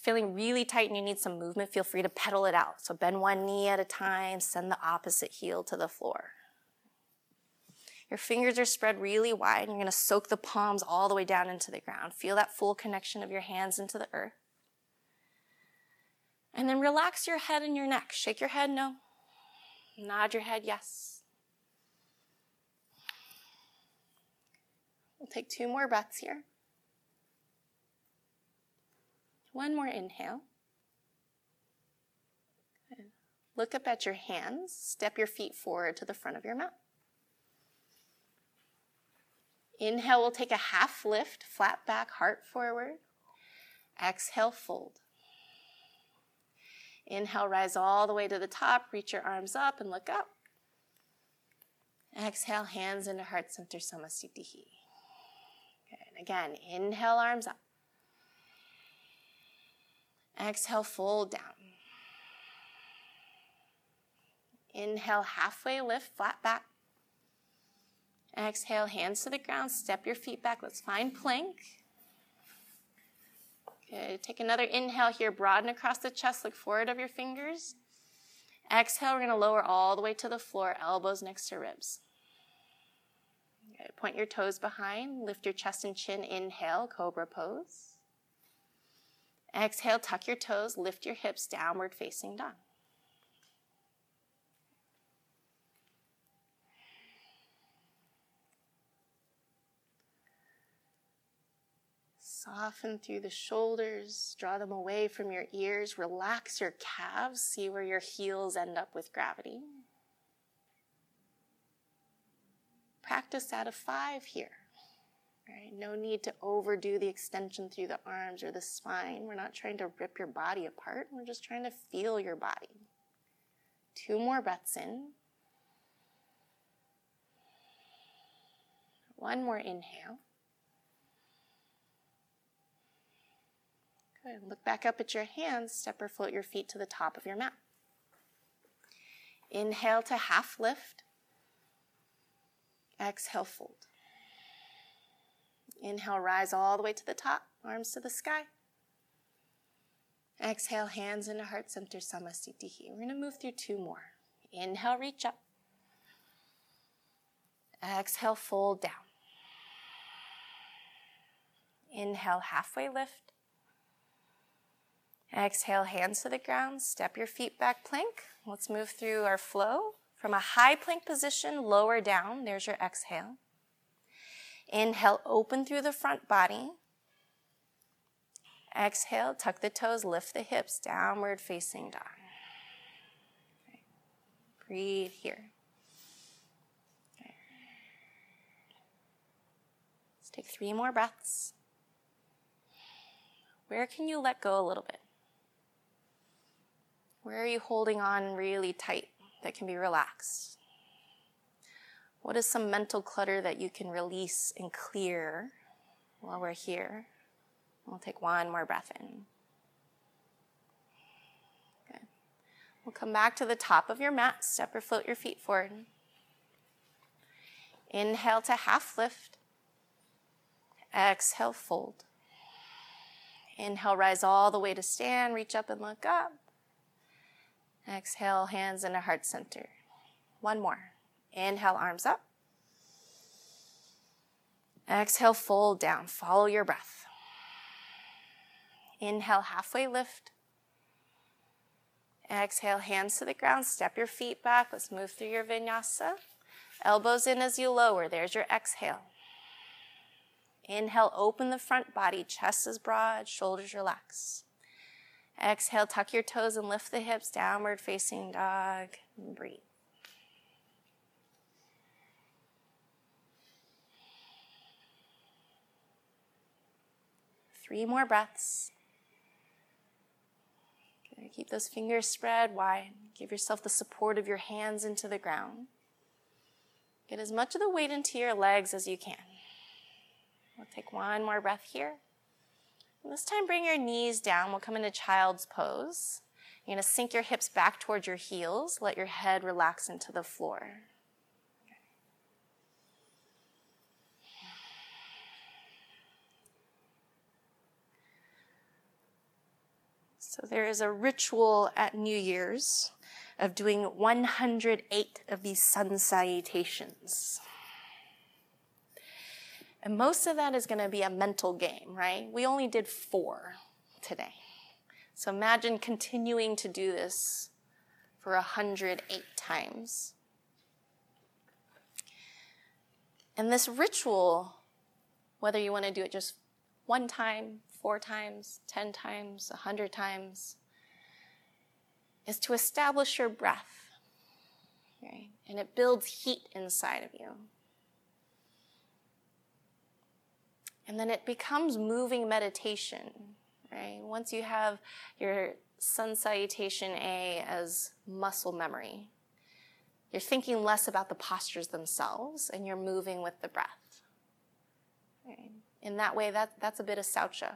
S1: feeling really tight and you need some movement, feel free to pedal it out. So bend one knee at a time, send the opposite heel to the floor. Your fingers are spread really wide. You're going to soak the palms all the way down into the ground. Feel that full connection of your hands into the earth. And then relax your head and your neck. Shake your head no. Nod your head yes. We'll take two more breaths here. One more inhale. Look up at your hands. Step your feet forward to the front of your mat. Inhale, we'll take a half lift, flat back, heart forward. Exhale, fold. Inhale, rise all the way to the top. Reach your arms up and look up. Exhale, hands into heart center, Samasthiti. Good. Again, inhale, arms up. Exhale, fold down. Inhale, halfway lift, flat back. Exhale, hands to the ground, step your feet back. Let's find plank. Good. Take another inhale here, broaden across the chest, look forward of your fingers. Exhale, we're going to lower all the way to the floor, elbows next to ribs. Good. Point your toes behind, lift your chest and chin, inhale, cobra pose. Exhale, tuck your toes, lift your hips, downward facing dog.
S2: Soften through the shoulders, draw them away from your ears, relax your calves, see where your heels end up with gravity. Practice out of five here. Right? No need to overdo the extension through the arms or the spine. We're not trying to rip your body apart, we're just trying to feel your body. Two more breaths in. One more inhale. Good. Look back up at your hands. Step or float your feet to the top of your mat. Inhale to half lift. Exhale, fold. Inhale, rise all the way to the top, arms to the sky. Exhale, hands into heart center, Samasthiti. We're going to move through two more. Inhale, reach up. Exhale, fold down. Inhale, halfway lift. Exhale, hands to the ground. Step your feet back, plank. Let's move through our flow. From a high plank position, lower down. There's your exhale. Inhale, open through the front body. Exhale, tuck the toes, lift the hips, downward facing dog. Breathe here. Let's take three more breaths. Where can you let go a little bit? Where are you holding on really tight that can be relaxed? What is some mental clutter that you can release and clear while we're here? We'll take one more breath in. Good. We'll come back to the top of your mat, step or float your feet forward. Inhale to half lift. Exhale, fold. Inhale, rise all the way to stand, reach up and look up. Exhale, hands in a heart center. One more. Inhale, arms up. Exhale, fold down. Follow your breath. Inhale, halfway lift. Exhale, hands to the ground. Step your feet back. Let's move through your vinyasa. Elbows in as you lower. There's your exhale. Inhale, open the front body. Chest is broad, shoulders relax. Exhale, tuck your toes and lift the hips, downward facing dog. Breathe. Three more breaths. Keep those fingers spread wide. Give yourself the support of your hands into the ground. Get as much of the weight into your legs as you can. We'll take one more breath here. And this time, bring your knees down. We'll come into child's pose. You're going to sink your hips back towards your heels. Let your head relax into the floor. So there is a ritual at New Year's of doing 108 of these sun salutations. And most of that is going to be a mental game, right? We only did four today. So imagine continuing to do this for 108 times. And this ritual, whether you want to do it just one time, four times, 10 times, 100 times, is to establish your breath. Right? And it builds heat inside of you. And then it becomes moving meditation, right? Once you have your sun salutation A as muscle memory, you're thinking less about the postures themselves and you're moving with the breath. Right? In that way, that, that's a bit of saucha,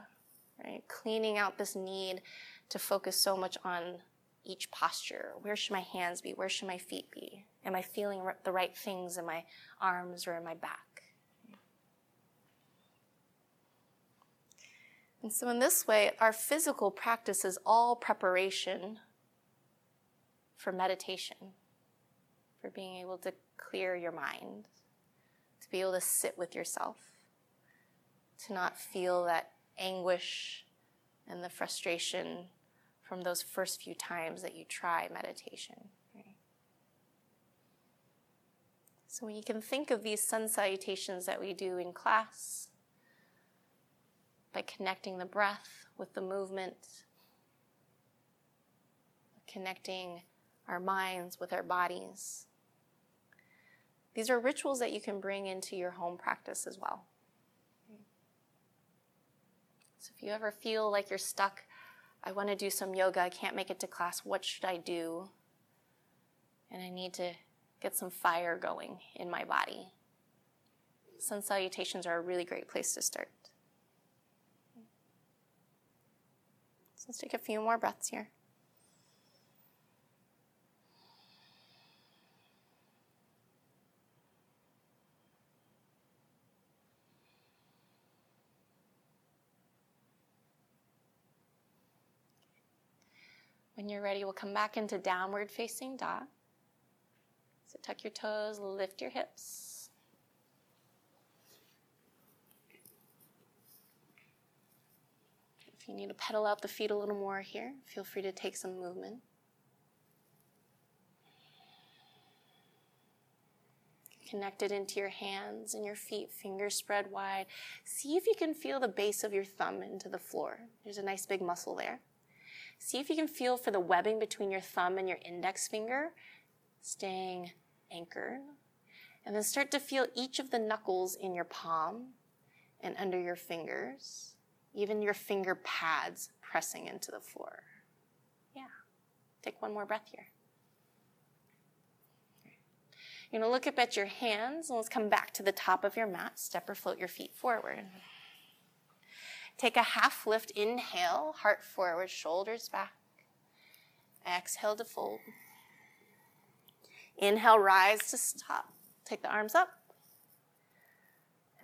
S2: right? Cleaning out this need to focus so much on each posture. Where should my hands be? Where should my feet be? Am I feeling the right things in my arms or in my back? And so, in this way, our physical practice is all preparation for meditation, for being able to clear your mind, to be able to sit with yourself, to not feel that anguish and the frustration from those first few times that you try meditation. So when you can think of these sun salutations that we do in class, by connecting the breath with the movement, connecting our minds with our bodies. These are rituals that you can bring into your home practice as well. So if you ever feel like you're stuck, I want to do some yoga, I can't make it to class, what should I do? And I need to get some fire going in my body. Sun salutations are a really great place to start. So let's take a few more breaths here. When you're ready, we'll come back into downward facing dog. So tuck your toes, lift your hips. If you need to pedal out the feet a little more here, feel free to take some movement. Connect it into your hands and your feet, fingers spread wide. See if you can feel the base of your thumb into the floor. There's a nice big muscle there. See if you can feel for the webbing between your thumb and your index finger, staying anchored. And then start to feel each of the knuckles in your palm and under your fingers, even your finger pads pressing into the floor. Yeah. Take one more breath here. You're going to look up at your hands and let's come back to the top of your mat. Step or float your feet forward. Take a half lift. Inhale, heart forward, shoulders back. Exhale to fold. Inhale, rise to stop. Take the arms up.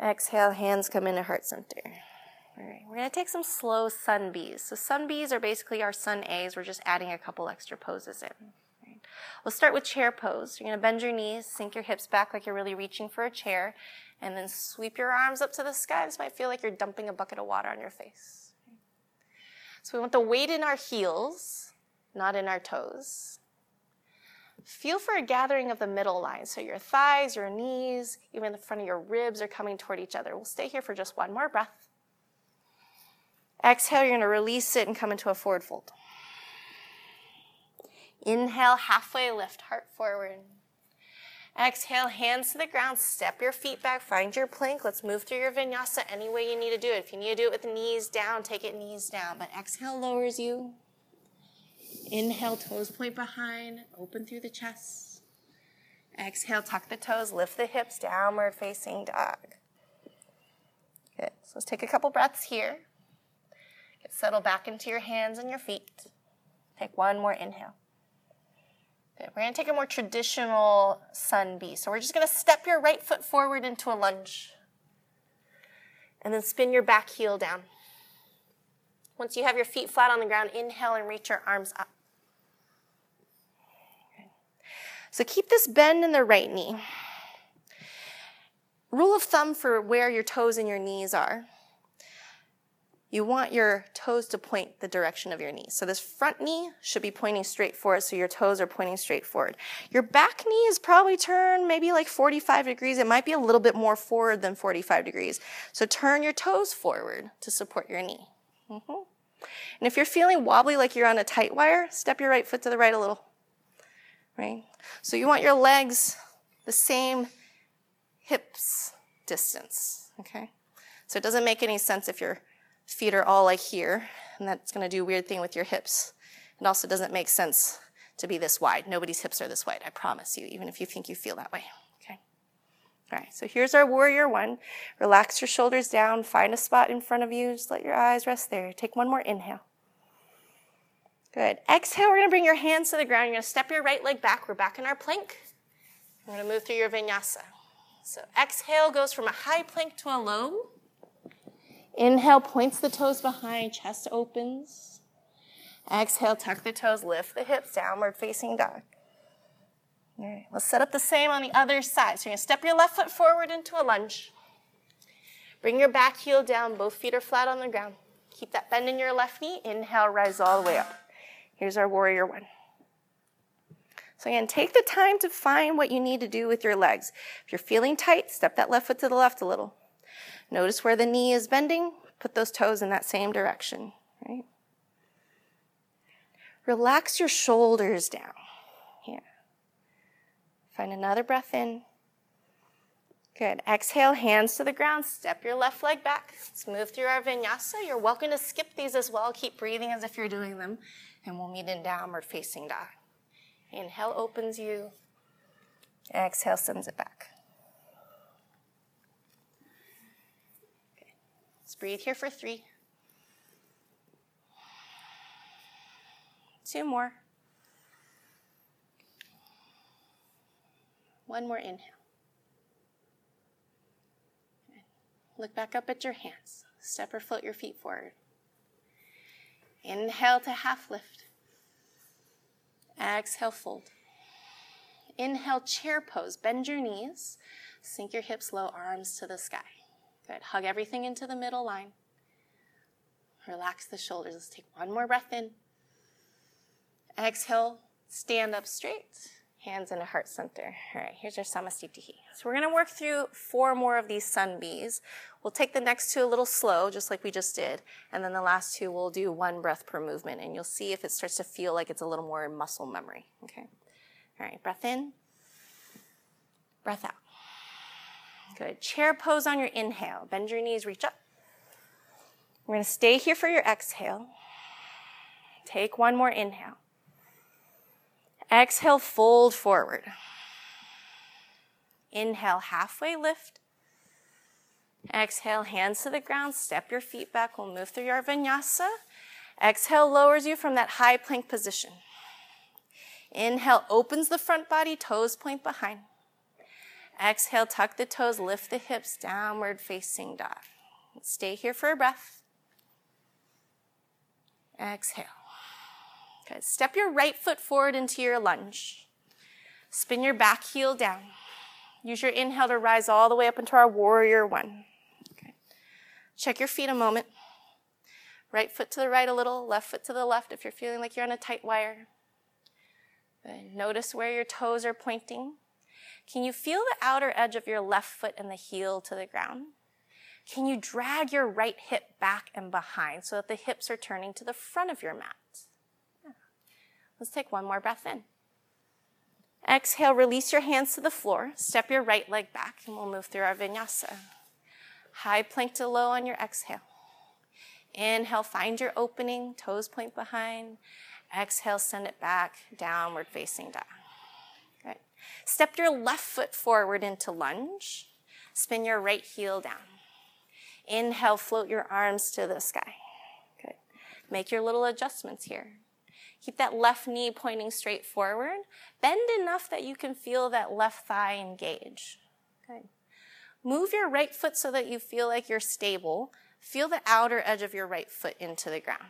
S2: Exhale, hands come into heart center. All right, we're to take some slow sun Bs. So, sun Bs are basically our sun As. We're just adding a couple extra poses in. We'll start with chair pose. You're going to bend your knees, sink your hips back like you're really reaching for a chair, and then sweep your arms up to the sky. This might feel like you're dumping a bucket of water on your face. So we want the weight in our heels, not in our toes. Feel for a gathering of the middle line. So your thighs, your knees, even the front of your ribs are coming toward each other. We'll stay here for just one more breath. Exhale, you're going to release it and come into a forward fold. Inhale, halfway lift, heart forward. Exhale, hands to the ground, step your feet back, find your plank. Let's move through your vinyasa any way you need to do it. If you need to do it with knees down, take it knees down. But exhale lowers you. Inhale, toes point behind, open through the chest. Exhale, tuck the toes, lift the hips, downward facing dog. Good. So let's take a couple breaths here. Get settled back into your hands and your feet. Take one more inhale. We're going to take a more traditional sun B. So we're just going to step your right foot forward into a lunge. And then spin your back heel down. Once you have your feet flat on the ground, inhale and reach your arms up. So keep this bend in the right knee. Rule of thumb for where your toes and your knees are you want your toes to point the direction of your knee. So this front knee should be pointing straight forward, so your toes are pointing straight forward. Your back knee is probably turned maybe like 45 degrees. It might be a little bit more forward than 45 degrees. So turn your toes forward to support your knee. Mm-hmm. And if you're feeling wobbly like you're on a tight wire, step your right foot to the right a little. Right? So you want your legs the same hips distance. Okay? So it doesn't make any sense if you're feet are all like here, and that's to do a weird thing with your hips. It also doesn't make sense to be this wide. Nobody's hips are this wide, I promise you, even if you think you feel that way. Okay? All right, so here's our warrior one. Relax your shoulders down, find a spot in front of you, just let your eyes rest there. Take one more inhale. Good. Exhale, we're to bring your hands to the ground. You're to step your right leg back. We're back in our plank. We're to move through your vinyasa. So exhale goes from a high plank to a low. Inhale, points the toes behind, chest opens. Exhale, tuck the toes, lift the hips, downward facing dog. All right, let's set up the same on the other side. So you're gonna step your left foot forward into a lunge. Bring your back heel down, both feet are flat on the ground. Keep that bend in your left knee. Inhale, rise all the way up. Here's our warrior one. So again, take the time to find what you need to do with your legs. If you're feeling tight, step that left foot to the left a little. Notice where the knee is bending,
S1: Put those toes in that same direction, right? Relax your shoulders down. Here. Find another breath in. Good. Exhale, hands to the ground. Step your left leg back. Let's move through our vinyasa. You're welcome to skip these as well. Keep breathing as if you're doing them. And we'll meet in downward facing dog. Inhale opens you. Exhale sends it back. Okay. Let's breathe here for three. Two more. One more inhale. Look back up at your hands. Step or float your feet forward. Inhale to half lift. Exhale, fold. Inhale, chair pose. Bend your knees. Sink your hips low, arms to the sky. Good. Hug everything into the middle line. Relax the shoulders. Let's take one more breath in. Exhale, stand up straight. Hands in a heart center. All right, here's your Samasthiti. So we're going to work through four more of these sun B's. We'll take the next two a little slow, just like we just did. And then the last two, we'll do one breath per movement. And you'll see if it starts to feel like it's a little more muscle memory. Okay? All right, breath in, breath out. Good. Chair pose on your inhale. Bend your knees, reach up. We're going to stay here for your exhale. Take one more inhale. Exhale, fold forward. Inhale, halfway lift. Exhale, hands to the ground. Step your feet back. We'll move through your vinyasa. Exhale lowers you from that high plank position. Inhale opens the front body, toes point behind. Exhale, tuck the toes, lift the hips, downward facing dog. Stay here for a breath. Exhale. Good. Step your right foot forward into your lunge. Spin your back heel down. Use your inhale to rise all the way up into our warrior one. Okay. Check your feet a moment. Right foot to the right a little, left foot to the left if you're feeling like you're on a tight wire. Good. Notice where your toes are pointing. Can you feel the outer edge of your left foot and the heel to the ground? Can you drag your right hip back and behind so that the hips are turning to the front of your mat? Let's take one more breath in. Exhale, release your hands to the floor. Step your right leg back, and we'll move through our vinyasa. High plank to low on your exhale. Inhale, find your opening, toes point behind. Exhale, send it back, downward facing dog. Step your left foot forward into lunge. Spin your right heel down. Inhale, float your arms to the sky. Good. Make your little adjustments here. Keep that left knee pointing straight forward. Bend enough that you can feel that left thigh engage. Good. Move your right foot so that you feel like you're stable. Feel the outer edge of your right foot into the ground.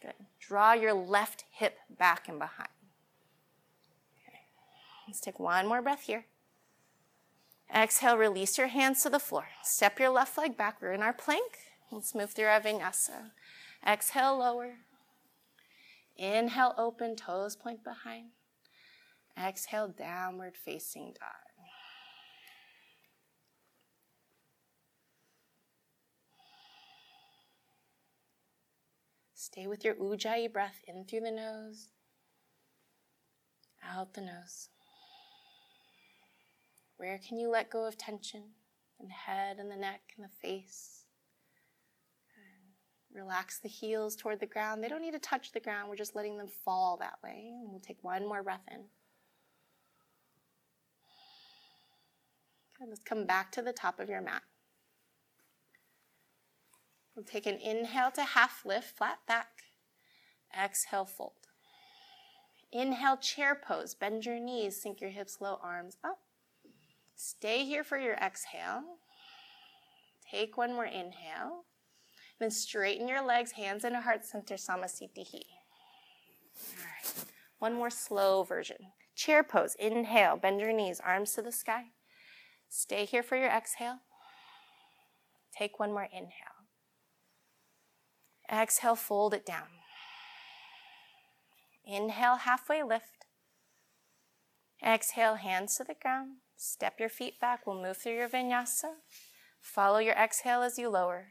S1: Good. Draw your left hip back and behind. Let's take one more breath here. Exhale, release your hands to the floor. Step your left leg back. We're in our plank. Let's move through our vinyasa. Exhale, lower. Inhale, open, toes point behind. Exhale, downward facing dog. Stay with your ujjayi breath in through the nose, out the nose. Where can you let go of tension in the head and the neck and the face? Relax the heels toward the ground. They don't need to touch the ground. We're just letting them fall that way. And we'll take one more breath in. Okay, let's come back to the top of your mat. We'll take an inhale to half lift, flat back. Exhale, fold. Inhale, chair pose. Bend your knees, sink your hips low, arms up. Stay here for your exhale. Take one more inhale. Then straighten your legs, hands in a heart center, Samasthiti. All right. One more slow version. Chair pose. Inhale, bend your knees, arms to the sky. Stay here for your exhale. Take one more inhale. Exhale, fold it down. Inhale, halfway lift. Exhale, hands to the ground. Step your feet back. We'll move through your vinyasa. Follow your exhale as you lower.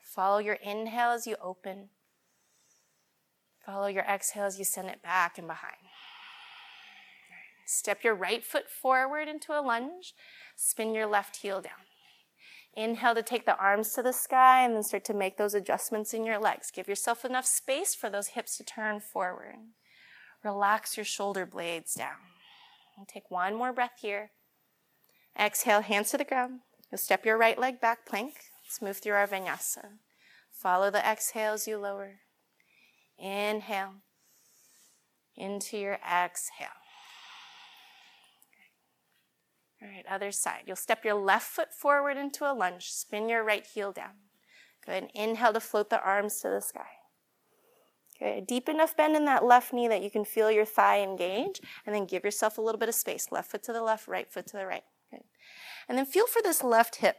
S2: Follow your inhale as you open. Follow your exhale as you send it back and behind. Step your right foot forward into a lunge. Spin your left heel down. Inhale to take the arms to the sky and then start to make those adjustments in your legs. Give yourself enough space for those hips to turn forward. Relax your shoulder blades down. And take one more breath here. Exhale, hands to the ground. You'll step your right leg back, plank. Let's move through our vinyasa. Follow the exhales you lower. Inhale into your exhale. All right, other side. You'll step your left foot forward into a lunge. Spin your right heel down. Good. Inhale to float the arms to the sky. Okay, deep enough bend in that left knee that you can feel your thigh engage, and then give yourself a little bit of space. Left foot to the left, right foot to the right. Good. And then feel for this left hip.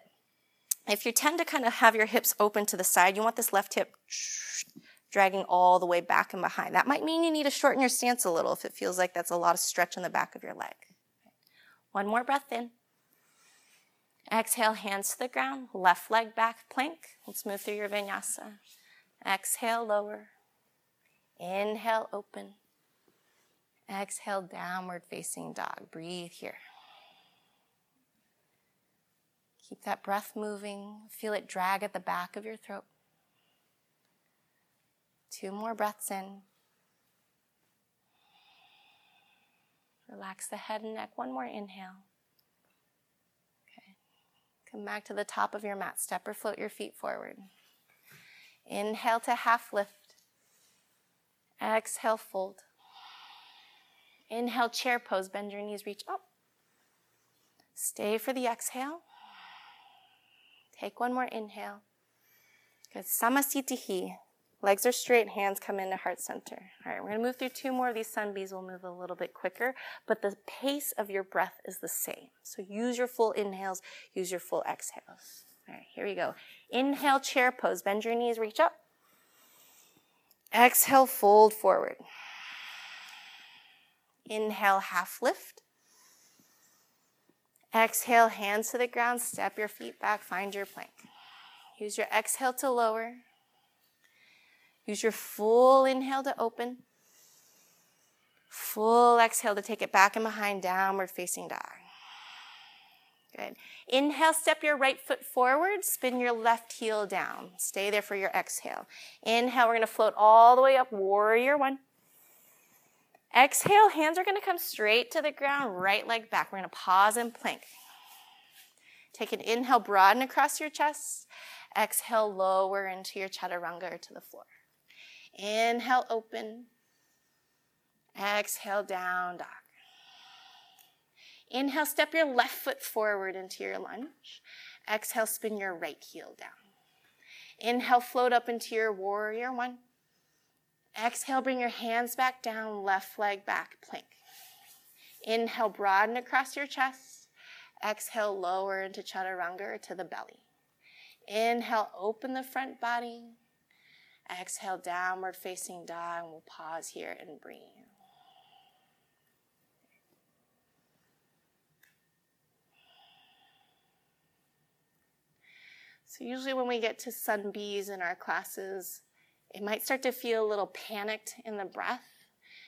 S2: If you tend to kind of have your hips open to the side, you want this left hip dragging all the way back and behind. That might mean you need to shorten your stance a little if it feels like that's a lot of stretch in the back of your leg. One more breath in. Exhale, hands to the ground, left leg back, plank. Let's move through your vinyasa. Exhale, lower. Inhale, open. Exhale, downward facing dog. Breathe here. Keep that breath moving. Feel it drag at the back of your throat. Two more breaths in. Relax the head and neck. One more inhale. Okay. Come back to the top of your mat. Step or float your feet forward. Inhale to half lift. Exhale, fold. Inhale, chair pose. Bend your knees, reach up. Stay for the exhale. Take one more inhale. Good. Samasthiti. Legs are straight, hands come into heart center. All right, we're going to move through two more of these sun B's. We'll move a little bit quicker, but the pace of your breath is the same. So use your full inhales, use your full exhales. All right, here we go. Inhale, chair pose. Bend your knees, reach up. Exhale, fold forward. Inhale, half lift. Exhale, hands to the ground, step your feet back, find your plank. Use your exhale to lower. Use your full inhale to open. Full exhale to take it back and behind, downward facing dog. Good. Inhale, step your right foot forward, spin your left heel down. Stay there for your exhale. Inhale, we're going to float all the way up, warrior one. Exhale, hands are going to come straight to the ground, right leg back. We're going to pause and plank. Take an inhale, broaden across your chest. Exhale, lower into your chaturanga or to the floor. Inhale, open. Exhale, down dog. Inhale, step your left foot forward into your lunge. Exhale, spin your right heel down. Inhale, float up into your warrior one. Exhale, bring your hands back down, left leg back, plank. Inhale, broaden across your chest. Exhale, lower into chaturanga to the belly. Inhale, open the front body. Exhale, downward facing dog. We'll pause here and breathe. So, usually, when we get to sun B's in our classes, it might start to feel a little panicked in the breath.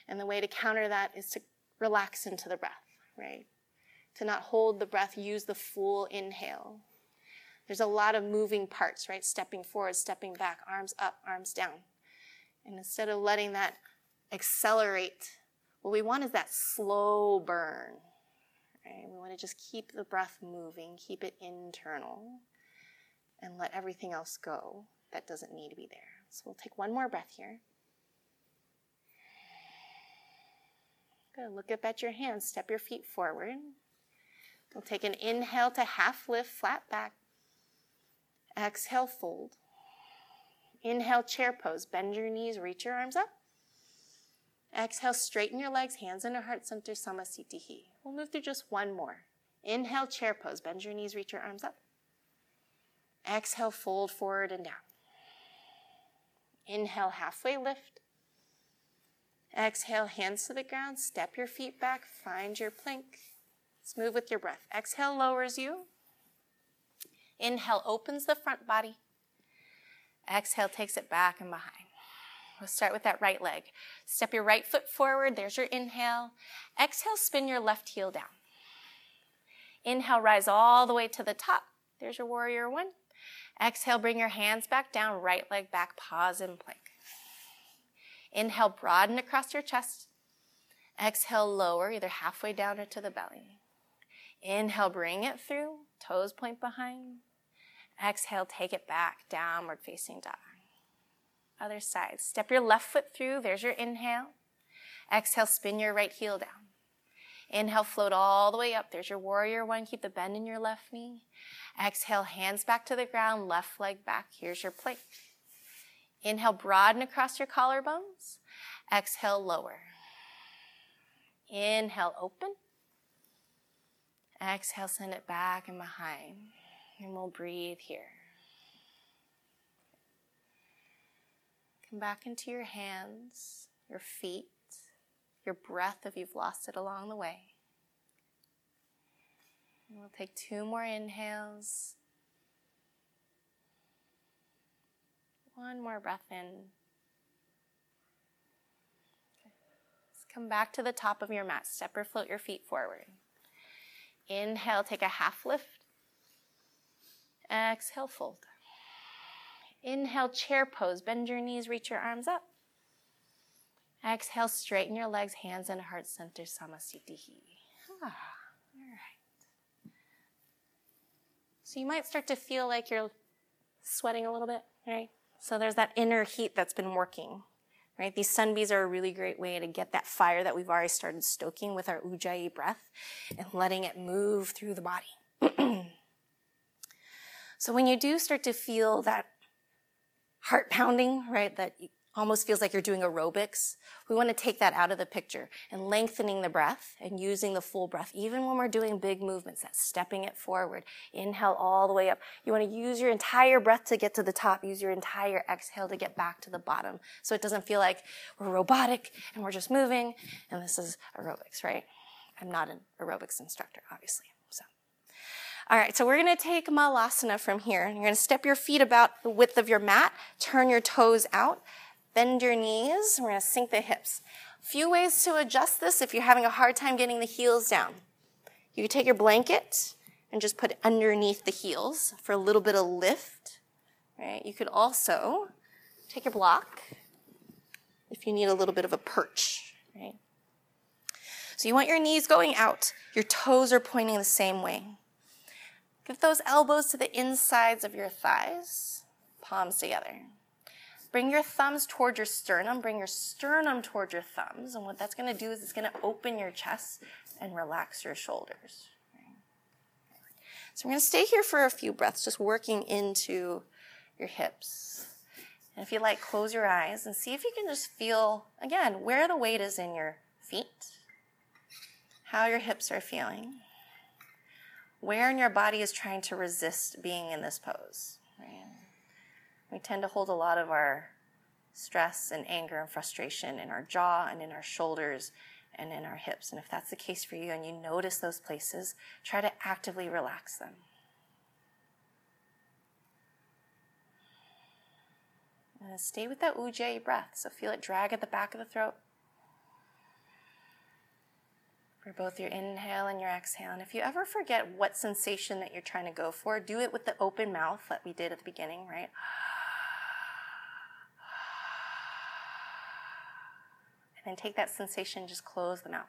S2: And the way to counter that is to relax into the breath, right? To not hold the breath, use the full inhale. There's a lot of moving parts, right? Stepping forward, stepping back, arms up, arms down. And instead of letting that accelerate, what we want is that slow burn. Right? We want to just keep the breath moving, keep it internal, and let everything else go that doesn't need to be there. So we'll take one more breath here. Good. Look up at your hands. Step your feet forward. We'll take an inhale to half lift, flat back. Exhale, fold. Inhale, chair pose. Bend your knees, reach your arms up. Exhale, straighten your legs, hands into heart center, samasthiti. We'll move through just one more. Inhale, chair pose. Bend your knees, reach your arms up. Exhale, fold forward and down. Inhale, halfway lift. Exhale, hands to the ground. Step your feet back. Find your plank. Let's move with your breath. Exhale, lowers you. Inhale opens the front body. Exhale takes it back and behind. We'll start with that right leg. Step your right foot forward. There's your inhale. Exhale, spin your left heel down. Inhale, rise all the way to the top. There's your warrior one. Exhale, bring your hands back down, right leg back, pause in plank. Inhale, broaden across your chest. Exhale, lower, either halfway down or to the belly. Inhale, bring it through, toes point behind. Exhale, take it back, downward facing dog. Other side. Step your left foot through. There's your inhale. Exhale, spin your right heel down. Inhale, float all the way up. There's your warrior one. Keep the bend in your left knee. Exhale, hands back to the ground, left leg back. Here's your plank. Inhale, broaden across your collarbones. Exhale, lower. Inhale, open. Exhale, send it back and behind. And we'll breathe here. Come back into your hands, your feet, your breath if you've lost it along the way. And we'll take two more inhales. One more breath in. Okay. Let's come back to the top of your mat. Step or float your feet forward. Inhale, take a half lift. Exhale, fold. Inhale, chair pose. Bend your knees, reach your arms up. Exhale, straighten your legs, hands and heart center, samasthiti. Ah, all right. So you might start to feel like you're sweating a little bit, right? So there's that inner heat that's been working, right? These sun B's are a really great way to get that fire that we've already started stoking with our ujjayi breath and letting it move through the body. so when you do start to feel that heart pounding, right? That almost feels like you're doing aerobics. We want to take that out of the picture and lengthening the breath and using the full breath, even when we're doing big movements, that's stepping it forward. Inhale all the way up. You want to use your entire breath to get to the top. Use your entire exhale to get back to the bottom. So it doesn't feel like we're robotic and we're just moving and this is aerobics, right? I'm not an aerobics instructor, obviously. All right, so we're going to take Malasana from here. You're going to step your feet about the width of your mat, turn your toes out, bend your knees. We're going to sink the hips. A few ways to adjust this if you're having a hard time getting the heels down. You can take your blanket and just put it underneath the heels for a little bit of lift. Right? You could also take your block if you need a little bit of a perch. Right? So you want your knees going out. Your toes are pointing the same way. Give those elbows to the insides of your thighs, palms together. Bring your thumbs toward your sternum. Bring your sternum toward your thumbs. And what that's going to do is it's going to open your chest and relax your shoulders. So we're going to stay here for a few breaths, just working into your hips. And if you like, close your eyes and see if you can just feel, again, where the weight is in your feet, how your hips are feeling where in your body is trying to resist being in this pose. Right? We tend to hold a lot of our stress and anger and frustration in our jaw and in our shoulders and in our hips. And if that's the case for you and you notice those places, try to actively relax them. And stay with that ujjayi breath. So feel it drag at the back of the throat for both your inhale and your exhale. And if you ever forget what sensation that you're trying to go for, do it with the open mouth that we did at the beginning, right? Then take that sensation, and just close the mouth.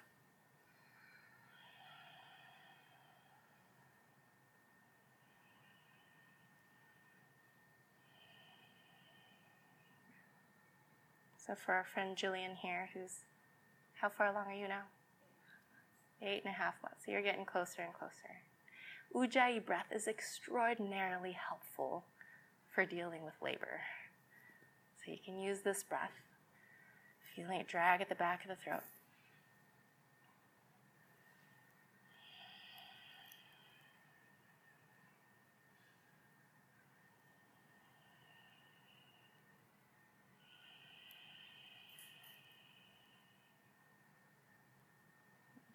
S2: So for our friend Jillian here, who's how far along are you now? eight and a half months. So you're getting closer and closer. Ujjayi breath is extraordinarily helpful for dealing with labor. So you can use this breath, feeling it drag at the back of the throat.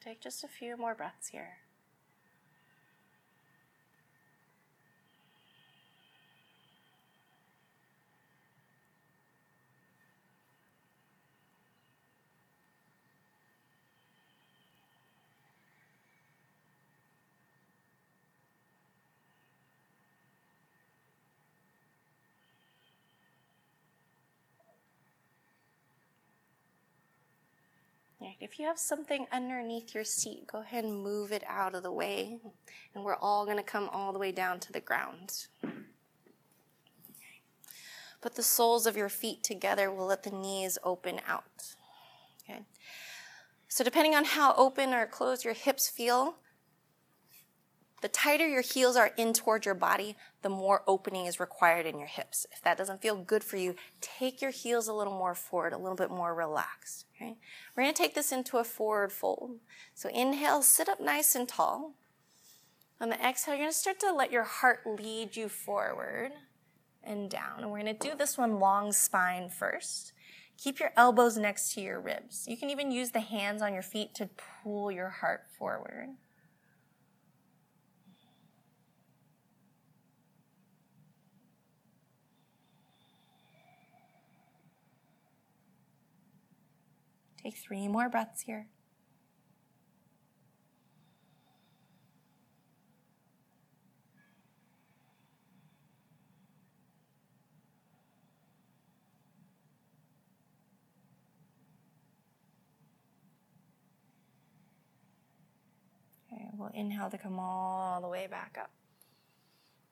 S2: Take just a few more breaths here. Right. If you have something underneath your seat, go ahead and move it out of the way. And we're all going to come all the way down to the ground. Put the soles of your feet together. We'll let the knees open out. Okay. So, depending on how open or closed your hips feel, the tighter your heels are in toward your body, the more opening is required in your hips. If that doesn't feel good for you, take your heels a little more forward, a little bit more relaxed. Okay? We're going to take this into a forward fold. So inhale, sit up nice and tall. On the exhale, you're going to start to let your heart lead you forward and down. And we're going to do this one long spine first. Keep your elbows next to your ribs. You can even use the hands on your feet to pull your heart forward. Take three more breaths here. Okay, we'll inhale to come all the way back up.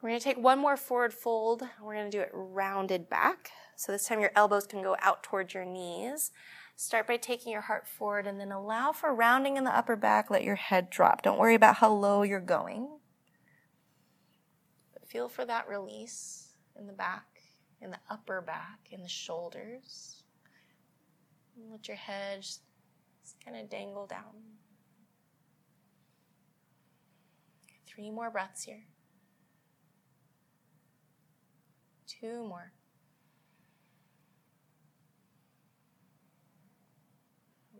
S2: We're going to take one more forward fold. We're going to do it rounded back. So this time your elbows can go out towards your knees. Start by taking your heart forward and then allow for rounding in the upper back. Let your head drop. Don't worry about how low you're going. But feel for that release in the back, in the upper back, in the shoulders. And let your head just kind of dangle down. Three more breaths here. Two more.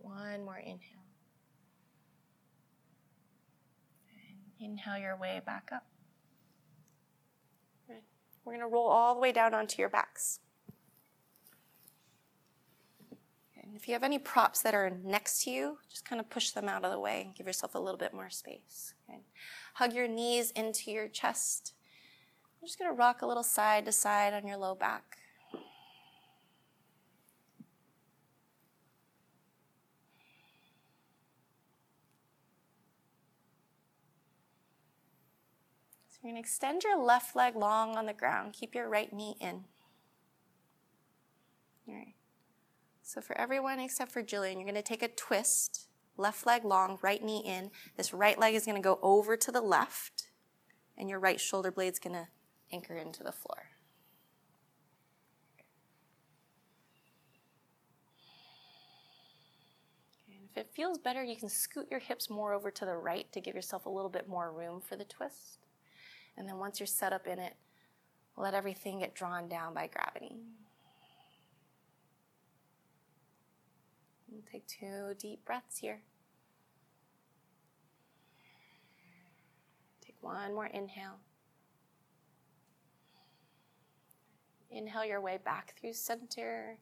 S2: One more inhale. And inhale your way back up. We're going to roll all the way down onto your backs. And if you have any props that are next to you, just kind of push them out of the way and give yourself a little bit more space. Hug your knees into your chest. I'm just going to rock a little side to side on your low back. You're going to extend your left leg long on the ground. Keep your right knee in. All right. So for everyone except for Jillian, you're going to take a twist, left leg long, right knee in. This right leg is going to go over to the left, and your right shoulder blade is going to anchor into the floor. if it feels better, you can scoot your hips more over to the right to give yourself a little bit more room for the twist. And then once you're set up in it, let everything get drawn down by gravity. Take two deep breaths here. Take one more inhale. Inhale your way back through center.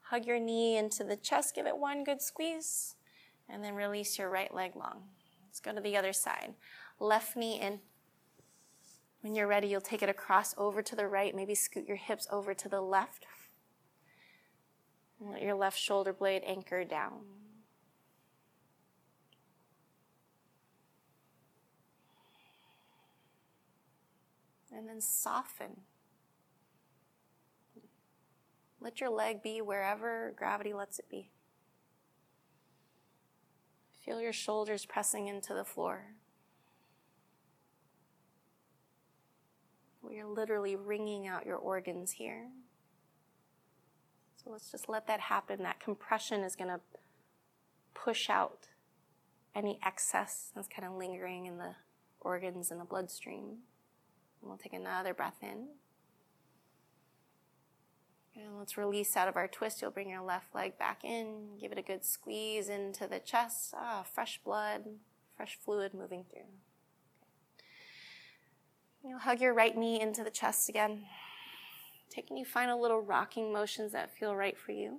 S2: Hug your knee into the chest. Give it one good squeeze. And then release your right leg long. Let's go to the other side. Left knee in. When you're ready, you'll take it across over to the right, maybe scoot your hips over to the left. And let your left shoulder blade anchor down. And then soften. Let your leg be wherever gravity lets it be. Feel your shoulders pressing into the floor. We are literally wringing out your organs here. So let's just let that happen. That compression is going to push out any excess that's kind of lingering in the organs and the bloodstream. And we'll take another breath in. And let's release out of our twist. You'll bring your left leg back in, give it a good squeeze into the chest. Ah, fresh blood, fresh fluid moving through. You'll hug your right knee into the chest again. Taking you final little rocking motions that feel right for you.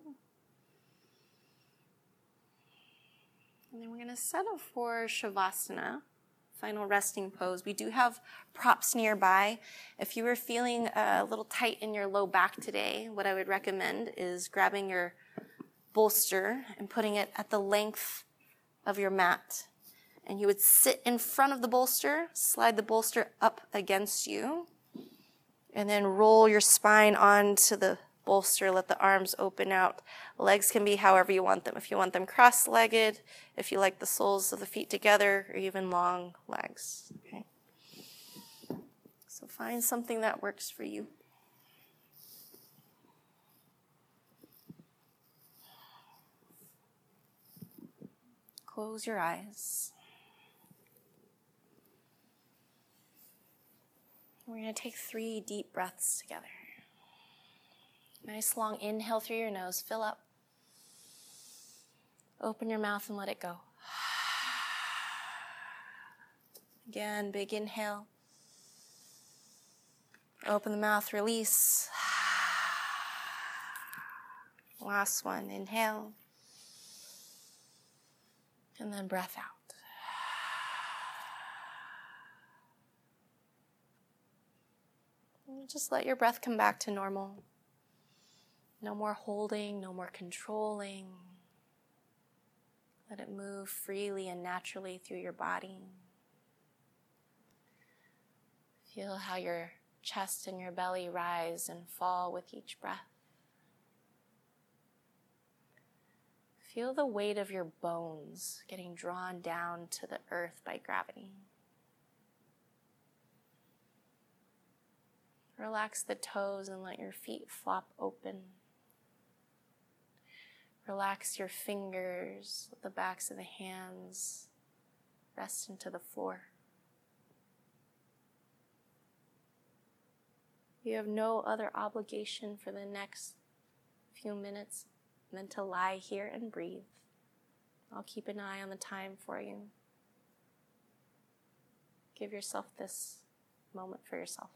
S2: And then we're going to settle for Shavasana, final resting pose. We do have props nearby. If you were feeling a little tight in your low back today, what I would recommend is grabbing your bolster and putting it at the length of your mat. And you would sit in front of the bolster, slide the bolster up against you, and then roll your spine onto the bolster. Let the arms open out. Legs can be however you want them. If you want them cross legged, if you like the soles of the feet together, or even long legs. Okay. So find something that works for you. Close your eyes. We're going to take three deep breaths together. Nice long inhale through your nose, fill up. Open your mouth and let it go. Again, big inhale. Open the mouth, release. Last one, inhale. And then breath out. Just let your breath come back to normal. No more holding, no more controlling. Let it move freely and naturally through your body. Feel how your chest and your belly rise and fall with each breath. Feel the weight of your bones getting drawn down to the earth by gravity. Relax the toes and let your feet flop open. Relax your fingers, the backs of the hands rest into the floor. You have no other obligation for the next few minutes than to lie here and breathe. I'll keep an eye on the time for you. Give yourself this moment for yourself.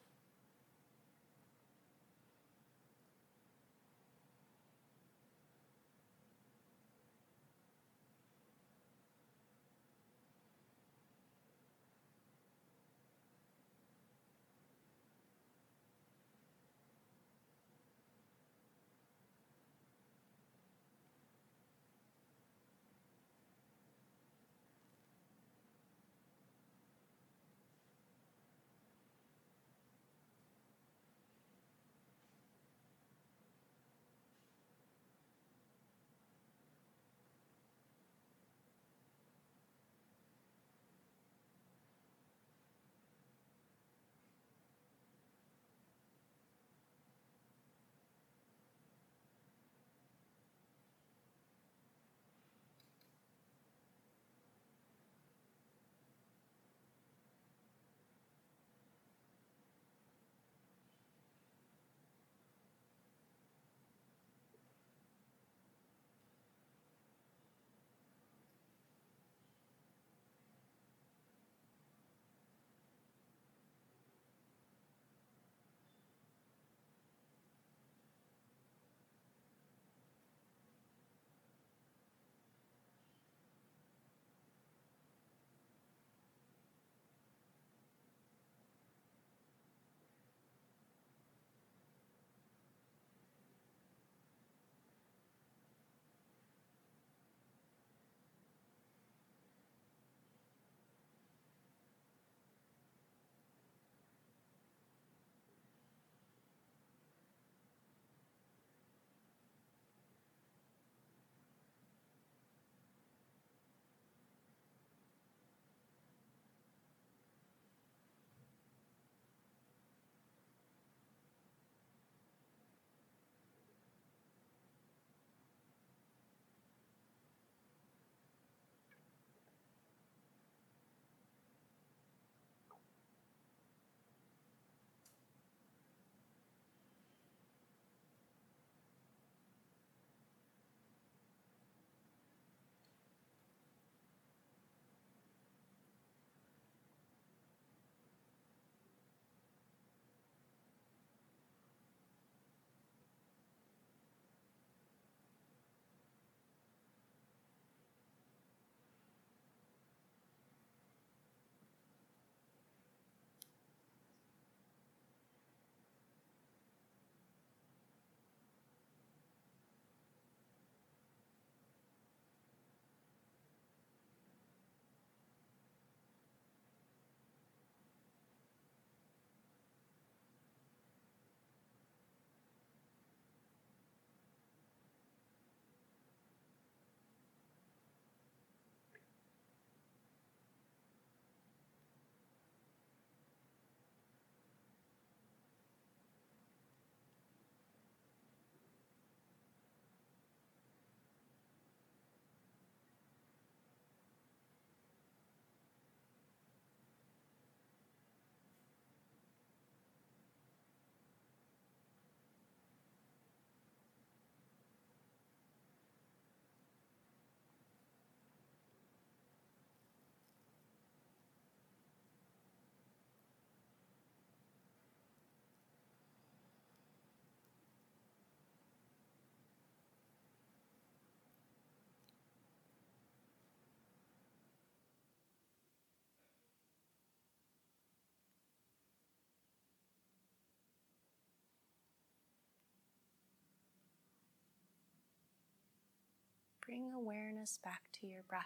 S2: Bring awareness back to your breath.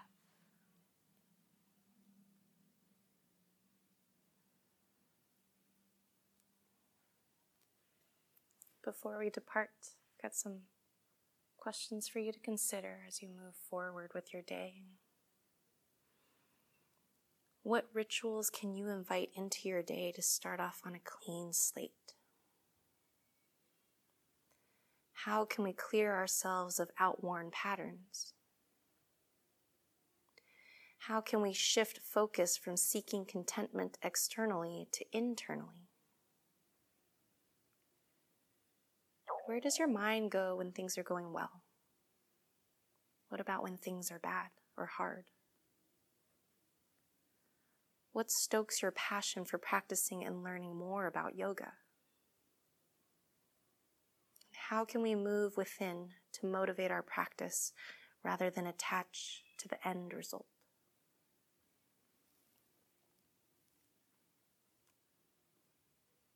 S2: Before we depart, I've got some questions for you to consider as you move forward with your day. What rituals can you invite into your day to start off on a clean slate? How can we clear ourselves of outworn patterns? How can we shift focus from seeking contentment externally to internally? Where does your mind go when things are going well? What about when things are bad or hard? What stokes your passion for practicing and learning more about yoga? How can we move within to motivate our practice rather than attach to the end result?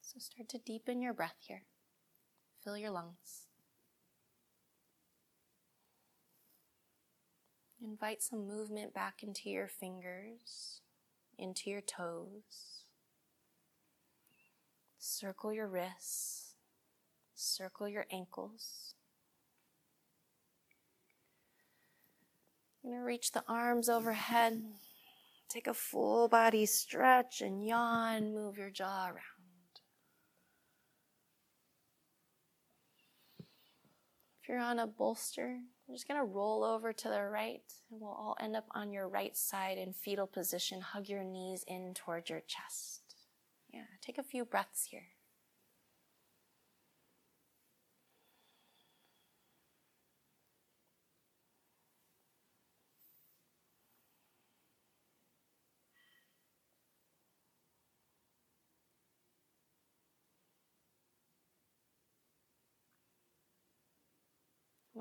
S2: So start to deepen your breath here. Fill your lungs. Invite some movement back into your fingers, into your toes. Circle your wrists. Circle your ankles. You're going to reach the arms overhead. Take a full body stretch and yawn. Move your jaw around. If you're on a bolster, you're just going to roll over to the right and we'll all end up on your right side in fetal position. Hug your knees in towards your chest. Yeah, take a few breaths here.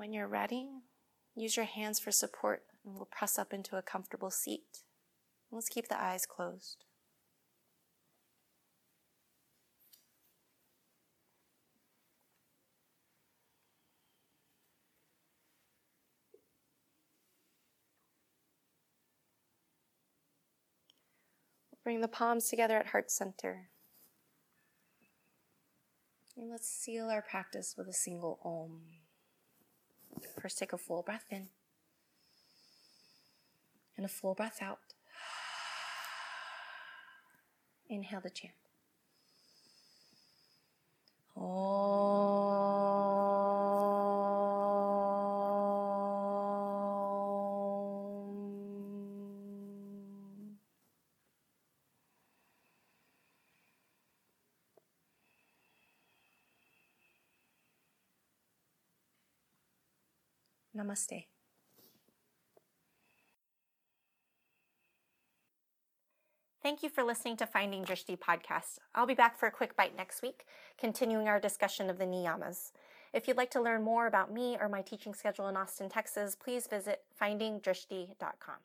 S2: When you're ready, use your hands for support and we'll press up into a comfortable seat. Let's keep the eyes closed. Bring the palms together at heart center. And let's seal our practice with a single Om. First, take a full breath in and a full breath out. Inhale the chant. Namaste.
S1: Thank you for listening to Finding Drishti podcast. I'll be back for a quick bite next week, continuing our discussion of the niyamas. If you'd like to learn more about me or my teaching schedule in Austin, Texas, please visit findingdrishti.com.